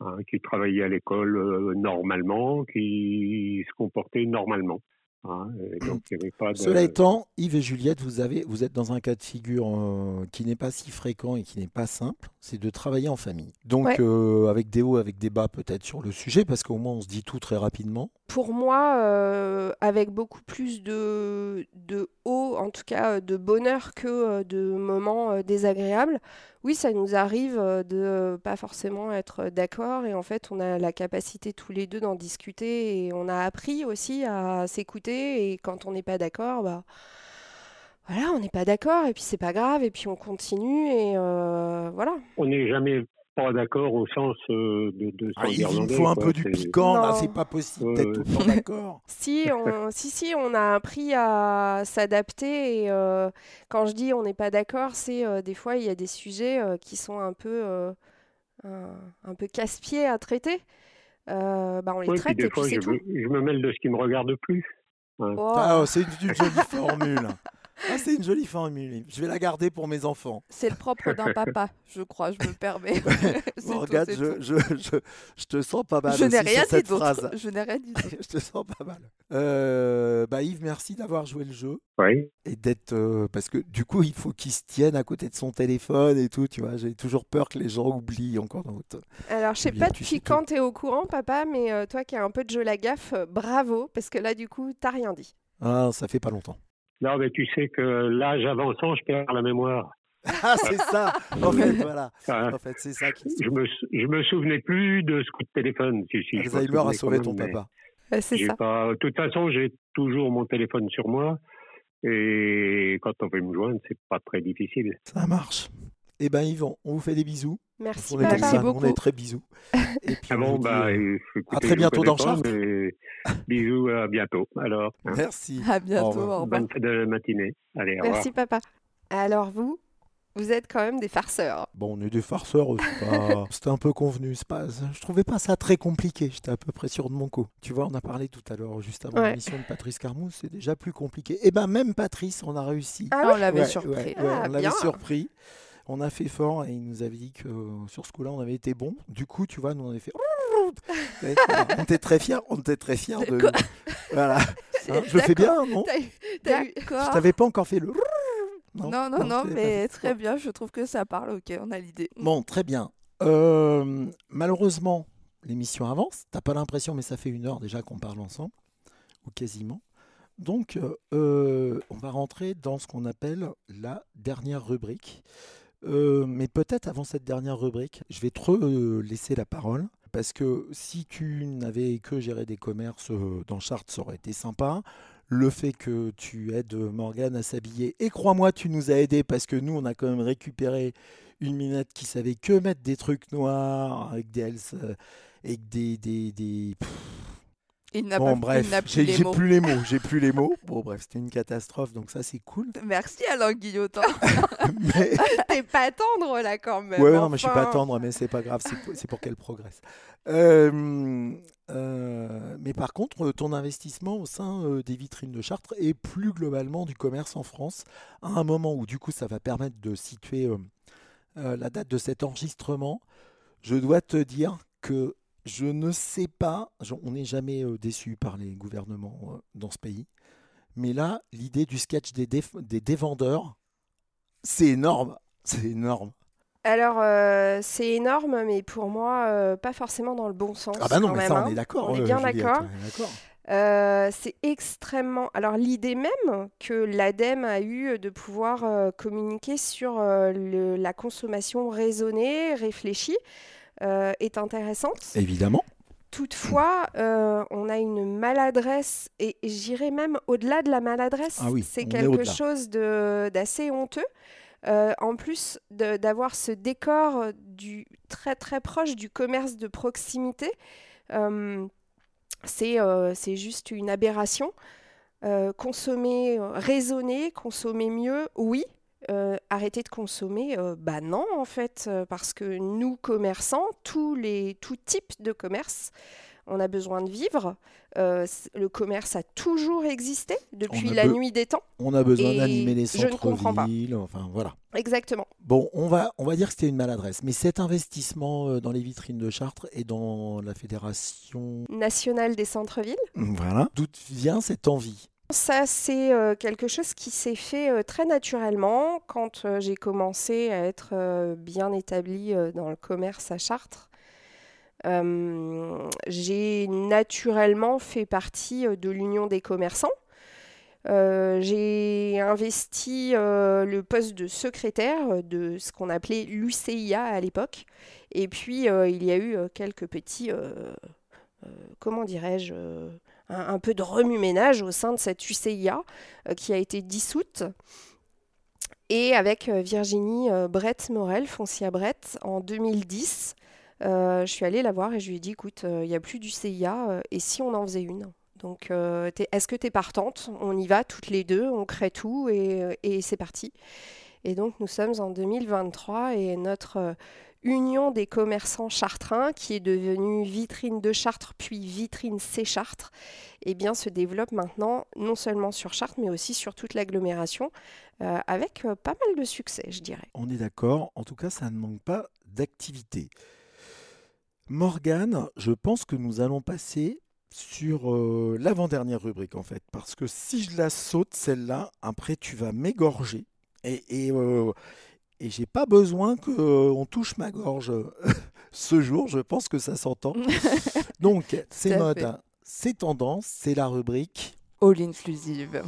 hein, qui travaillait à l'école normalement, qui se comportait normalement. Hein, et donc, il n'y avait pas de. Cela étant, Yves et Juliette, vous, avez, vous êtes dans un cas de figure euh, qui n'est pas si fréquent et qui n'est pas simple, c'est de travailler en famille. Donc, Ouais. euh, avec des hauts, avec des bas peut-être sur le sujet, parce qu'au moins on se dit tout très rapidement. Pour moi, euh, avec beaucoup plus de, haut, en tout cas euh, de bonheur que euh, de moments désagréables, oui, ça nous arrive de pas forcément être d'accord et en fait, on a la capacité tous les deux d'en discuter et on a appris aussi à s'écouter et quand on n'est pas d'accord, bah voilà, on n'est pas d'accord et puis c'est pas grave et puis on continue et voilà. On n'est jamais pas d'accord au sens euh, de, de Ah, il faut un peu du c'est- piquant, là, Non. c'est pas possible Ouais, d'être ouais. tout le temps d'accord. Si, on, si, si, on a appris à s'adapter et euh, quand je dis on n'est pas d'accord, c'est euh, des fois il y a des sujets euh, qui sont un peu, euh, un, un peu casse-pieds à traiter. Euh, bah, on les Ouais, puis traite des et puis fois, je tout. me, je me mêle de ce qui me regarde plus. Oh. Ah, oh, c'est une, une jolie formule. Ah, c'est une jolie formule. Je vais la garder pour mes enfants. C'est le propre d'un papa, je crois, je me permets. Bon, tout, regarde, je, tout. je, je, je te sens pas mal Je n'ai rien dit d'autre. phrase. Je n'ai rien dit je te sens pas mal. Euh, bah Yves, merci d'avoir joué le jeu. Oui. et d'être euh, parce que du coup il faut qu'il se tienne à côté de son téléphone et tout tu vois j'ai toujours peur que les gens oublient encore dans votre Alors, je sais pas tu depuis quand t'es au courant, papa, mais euh, toi qui as un peu de jeu la gaffe, bravo, parce que là, du coup, t'as rien dit. ah ça fait pas longtemps Non, mais tu sais que l'âge avançant, je perds la mémoire. ah c'est ça en fait voilà Hein, en fait c'est ça qui je me sou- je me souvenais plus de ce coup de téléphone. Si, si, Alzheimer a sauvé ton mais papa c'est ça. Pas... De toute façon, j'ai toujours mon téléphone sur moi. Et quand on veut me joindre, c'est pas très difficile. ça marche et ben Yves on on vous fait des bisous Merci, on est comme papa. ça, beaucoup. on est très bisous et puis Ah bon, dit, bah, euh, euh, écoutez, très bientôt dans mais Bisous, à bientôt. Alors, hein, merci À bientôt, revoir. au revoir. bonne fin de matinée. Allez, au revoir. Merci, papa. Alors, vous, vous êtes quand même des farceurs. bon on est des farceurs c'est pas- c'était un peu convenu c'est pas je trouvais pas ça très compliqué j'étais à peu près sûr de mon coup tu vois on a parlé tout à l'heure juste avant Ouais. l'émission de Patrice Carmouze c'est déjà plus compliqué et ben même Patrice on a réussi Ah Ah, on l'avait Ouais, surpris. ouais, ouais, Ah, on l'avait surpris. On a fait fort et il nous avait dit que euh, sur ce coup-là, on avait été bon. Du coup, tu vois, nous on avait fait. on était très fiers. On était très fiers de. Quoi Voilà. Hein, je le fais bien, non Je t'avais pas encore fait le. Non, non, non, mais très bien, je trouve que ça parle, ok, on a l'idée. Bon, très bien. Euh, malheureusement, l'émission avance. T'as pas l'impression, mais ça fait une heure déjà qu'on parle ensemble, ou quasiment. Donc, euh, on va rentrer dans ce qu'on appelle la dernière rubrique. Euh, mais peut-être avant cette dernière rubrique, je vais te laisser la parole. Parce que si tu n'avais que géré des commerces euh, dans Chartres, ça aurait été sympa. le fait que tu aides Morgane à s'habiller. Et crois-moi, tu nous as aidés parce que nous, on a quand même récupéré une minette qui savait que mettre des trucs noirs avec des, euh, avec des, Il n'a Bon, pas bref, plus j'ai plus les mots. J'ai plus les mots. Bon, bref, c'était une catastrophe, donc ça, c'est cool. Merci Alain Guillotin. Mais... T'es pas tendre là quand même. Ouais, non, mais je suis pas tendre, mais c'est pas grave, c'est pour, qu'elle progresse. Euh, euh, mais par contre, ton investissement au sein euh, des vitrines de Chartres et plus globalement du commerce en France, à un moment où du coup ça va permettre de situer euh, euh, la date de cet enregistrement, je dois te dire que je ne sais pas, on n'est jamais euh, déçu par les gouvernements euh, dans ce pays, mais là, l'idée du sketch des, des dévendeurs, c'est énorme, c'est énorme. Alors, euh, c'est énorme, mais pour moi, euh, pas forcément dans le bon sens. Ah bah non, quand mais même, ça, hein. on est d'accord. On est bien d'accord. Euh, c'est extrêmement. Alors, l'idée même que l'ADEME a eue de pouvoir euh, communiquer sur euh, le- la consommation raisonnée, réfléchie, est intéressante. Évidemment. Toutefois, euh, on a une maladresse, et j'irais même au-delà de la maladresse. Ah oui, c'est quelque chose d'assez honteux. Euh, en plus d'avoir ce décor du, très très proche du commerce de proximité, euh, c'est euh, juste une aberration. Euh, consommer, euh, raisonner, consommer mieux, oui. Euh, arrêter de consommer, euh, bah non en fait, euh, parce que nous commerçants, tous les tout type de commerce, on a besoin de vivre. Euh, le commerce a toujours existé depuis la nuit des temps. On a besoin d'animer les centres-villes. Enfin, voilà. Exactement. Bon, on va, on va dire que c'était une maladresse. Mais cet investissement dans les vitrines de Chartres et dans la fédération. National des centres-villes. Voilà. D'où vient cette envie? Ça, c'est euh, quelque chose qui s'est fait euh, très naturellement quand euh, j'ai commencé à être bien établie dans le commerce à Chartres. J'ai naturellement fait partie de l'Union des commerçants. J'ai investi le poste de secrétaire de ce qu'on appelait l'UCIA à l'époque. Et puis, il y a eu quelques petits, comment dirais-je, un, peu de remue-ménage au sein de cette UCIA euh, qui a été dissoute. Et avec euh, Virginie euh, Brett Morel, Foncia Brett, en 2010, euh, je suis allée la voir et je lui ai dit écoute, euh, il n'y a plus d'UCIA, euh, et si on en faisait une? Donc, euh, est-ce que tu es partante? On y va toutes les deux, on crée tout et, euh, et c'est parti. Et donc, nous sommes en 2023 et notre euh, Union des commerçants chartrains, qui est devenue Vitrine de Chartres, puis Vitrine C Chartres, eh bien, se développe maintenant non seulement sur Chartres, mais aussi sur toute l'agglomération, euh, avec euh, pas mal de succès, je dirais. On est d'accord. En tout cas, ça ne manque pas d'activité. Morgane, je pense que nous allons passer sur l'avant-dernière rubrique en fait. Parce que si je la saute, celle-là, après tu vas m'égorger. Et, et, euh, et j'ai pas besoin qu'on touche ma gorge ce jour. Je pense que ça s'entend. Donc, c'est mode, c'est tendance, c'est la rubrique. All inclusive.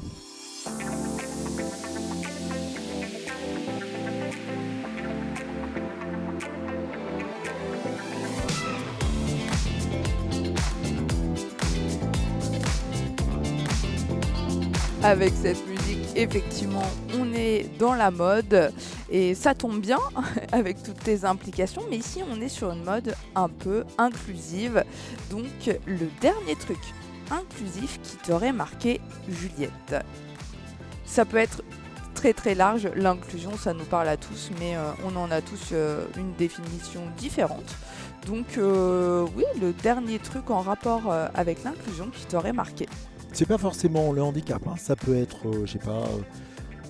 Avec cette musique, effectivement, on dans la mode et ça tombe bien avec toutes tes implications, mais ici on est sur une mode un peu inclusive. Donc le dernier truc inclusif qui t'aurait marqué, Juliette. Ça peut être très très large, l'inclusion ça nous parle à tous, mais euh, on en a tous euh, une définition différente. Donc euh, oui, le dernier truc en rapport avec l'inclusion qui t'aurait marqué. C'est pas forcément le handicap, hein. ça peut être, je sais pas,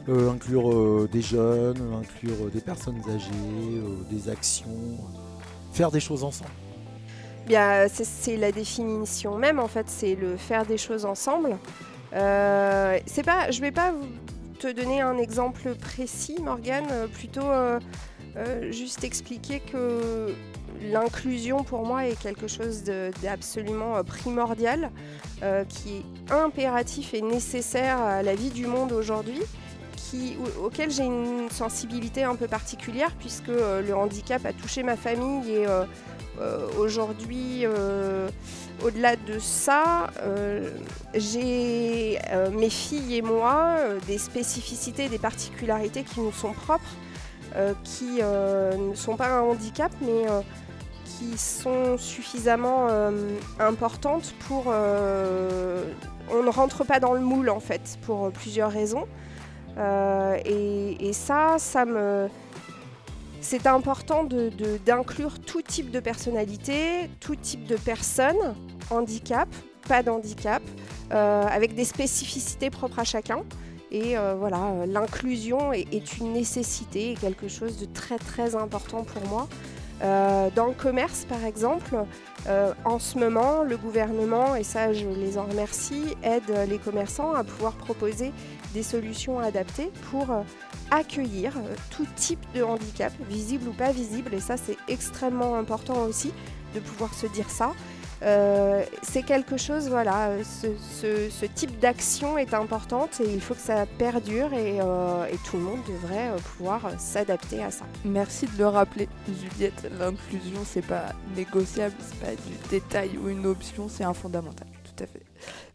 inclure euh, des jeunes, inclure euh, des personnes âgées, euh, des actions, euh, faire des choses ensemble. Bien, c'est- la définition même, en fait, c'est le faire des choses ensemble. Euh, c'est pas, je vais pas te donner un exemple précis, Morgane, euh, plutôt euh, euh, juste expliquer que l'inclusion pour moi est quelque chose d'absolument euh, primordial, euh, qui est impératif et nécessaire à la vie du monde aujourd'hui. Qui, au- auquel j'ai une sensibilité un peu particulière puisque euh, le handicap a touché ma famille et euh, euh, aujourd'hui, au-delà de ça, j'ai mes filles et moi des spécificités, des particularités qui nous sont propres, qui ne sont pas un handicap, mais qui sont suffisamment importantes pour... on ne rentre pas dans le moule en fait, pour plusieurs raisons. Euh, et, ça, ça me... C'est important de- de- d'inclure tout type de personnalité, tout type de personne, handicap, pas d'handicap, euh, avec des spécificités propres à chacun. Et euh, voilà, l'inclusion est, une nécessité quelque chose de très très important pour moi. Dans le commerce, par exemple, en ce moment, le gouvernement, et ça je les en remercie, aide les commerçants à pouvoir proposer des solutions adaptées pour euh, accueillir euh, tout type de handicap, visible ou pas visible. Et ça, c'est extrêmement important aussi de pouvoir se dire ça. Euh, c'est quelque chose, voilà, ce, type d'action est importante et il faut que ça perdure et, tout le monde devrait pouvoir s'adapter à ça. Merci de le rappeler, Juliette. L'inclusion, c'est pas négociable, c'est pas du détail ou une option, c'est un fondamental.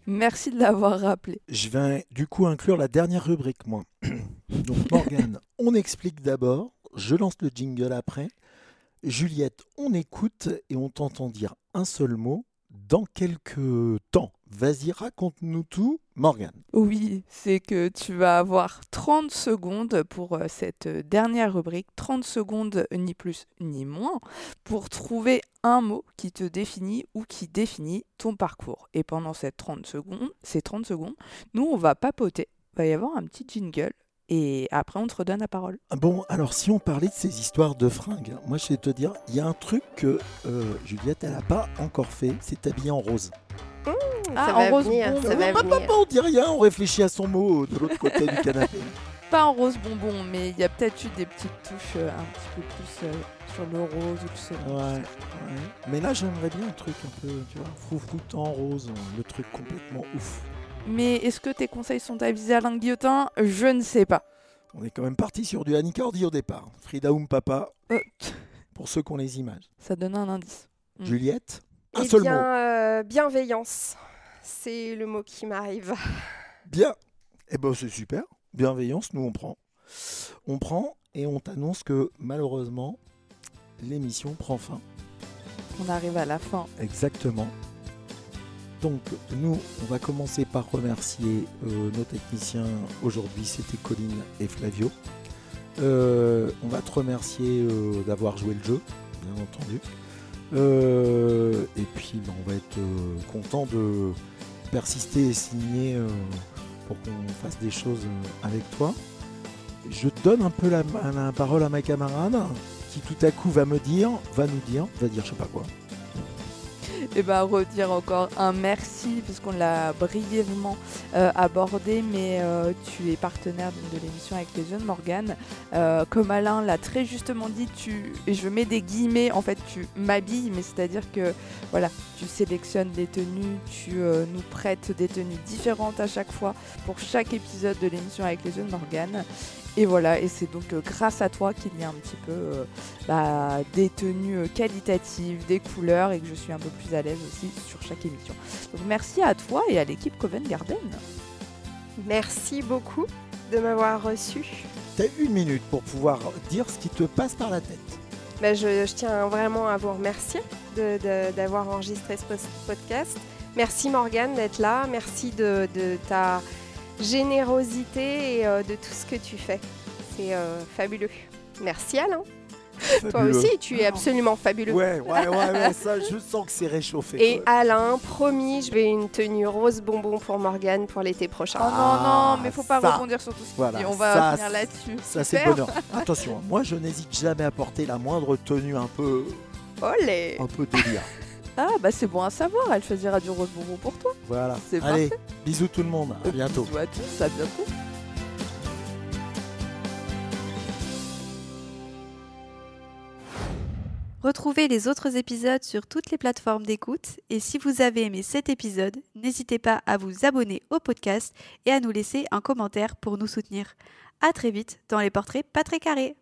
Merci de l'avoir rappelé. Je vais du coup inclure la dernière rubrique, moi. Donc, Morgane, on explique d'abord. Je lance le jingle après. Juliette, on écoute et on t'entend dire un seul mot dans quelques temps. Vas-y, raconte-nous tout, Morgane. Oui, c'est que tu vas avoir 30 secondes pour euh, cette euh, dernière rubrique, 30 secondes ni plus ni moins, pour trouver un mot qui te définit ou qui définit ton parcours. Et pendant ces 30 secondes, ces 30 secondes, nous, on va papoter. Il va y avoir un petit jingle. Et après, on te redonne la parole. Bon, alors si on parlait de ces histoires de fringues, moi je vais te dire, il y a un truc que euh, Juliette, elle n'a pas encore fait, c'est t'habiller en rose. Ah, ça en va rose venir, bonbon. ça va Bah, bah, venir. bah, on dit rien, on réfléchit à son mot de l'autre côté du canapé. Pas en rose bonbon, mais il y a peut-être eu des petites touches euh, un petit peu plus euh, sur le rose ou le second. Ouais, ouais. Mais là, j'aimerais bien un truc un peu, tu vois, froufroutant en rose, le truc complètement ouf. Mais est-ce que tes conseils sont avisés à Alain Guillotin? Je ne sais pas. On est quand même parti sur du Annie Cordy au départ. Frida Oum Papa, Euh, pour ceux qui ont les images. ça donne un indice. Mm. Juliette, un Eh seul bien, mot. euh, bienveillance, c'est le mot qui m'arrive. Bien. Eh ben, c'est super. Bienveillance, nous on prend. On prend et on t'annonce que malheureusement, l'émission prend fin. On arrive à la fin. Exactement. Donc, nous, on va commencer par remercier euh, nos techniciens. Aujourd'hui, c'était Colline et Flavio. Euh, on va te remercier euh, d'avoir joué le jeu, bien entendu. Et puis, ben, on va être content de persister et signer pour qu'on fasse des choses avec toi. Je donne un peu la, la parole à ma camarade qui tout à coup va me dire, va nous dire, va dire je sais pas quoi. Et ben redire encore un merci puisqu'on l'a brièvement euh, abordé, mais euh, tu es partenaire de l'émission avec les jeunes Morgane. Euh, comme Alain l'a très justement dit, je mets des guillemets. En fait, tu m'habilles, mais c'est-à-dire que voilà, tu sélectionnes des tenues, tu nous prêtes des tenues différentes à chaque fois pour chaque épisode de l'émission avec les jeunes Morgane. Et voilà, et c'est donc euh, grâce à toi qu'il y a un petit peu euh, bah, des tenues euh, qualitatives, des couleurs et que je suis un peu plus à l'aise aussi sur chaque émission. Donc merci à toi et à l'équipe Covent Garden. Merci beaucoup de m'avoir reçu. T'as une minute pour pouvoir dire ce qui te passe par la tête. Bah, je, je tiens vraiment à vous remercier d'avoir enregistré ce podcast. Merci Morgane d'être là. Merci de, de ta générosité et euh, de tout ce que tu fais. C'est euh, fabuleux. Merci Alain. Toi aussi, tu es absolument fabuleux. Ouais, ouais, ouais, ouais, ça, je sens que c'est réchauffé. Et Alain, promis, je vais une tenue rose bonbon pour Morgane pour l'été prochain. Oh Ah, non, non, mais faut pas ça. rebondir sur tout ce qu'il Voilà, dit. On va ça, finir là-dessus. Ça, c'est bonheur. Attention, moi, je n'hésite jamais à porter la moindre tenue un peu, Olé un peu délire. Ah bah c'est bon à savoir, elle choisira du rose bonbon pour toi. Voilà. C'est Allez, bisous tout le monde. À bientôt. Bisous à tous, à bientôt. Retrouvez les autres épisodes sur toutes les plateformes d'écoute et si vous avez aimé cet épisode, n'hésitez pas à vous abonner au podcast et à nous laisser un commentaire pour nous soutenir. À très vite dans les portraits pas très carrés.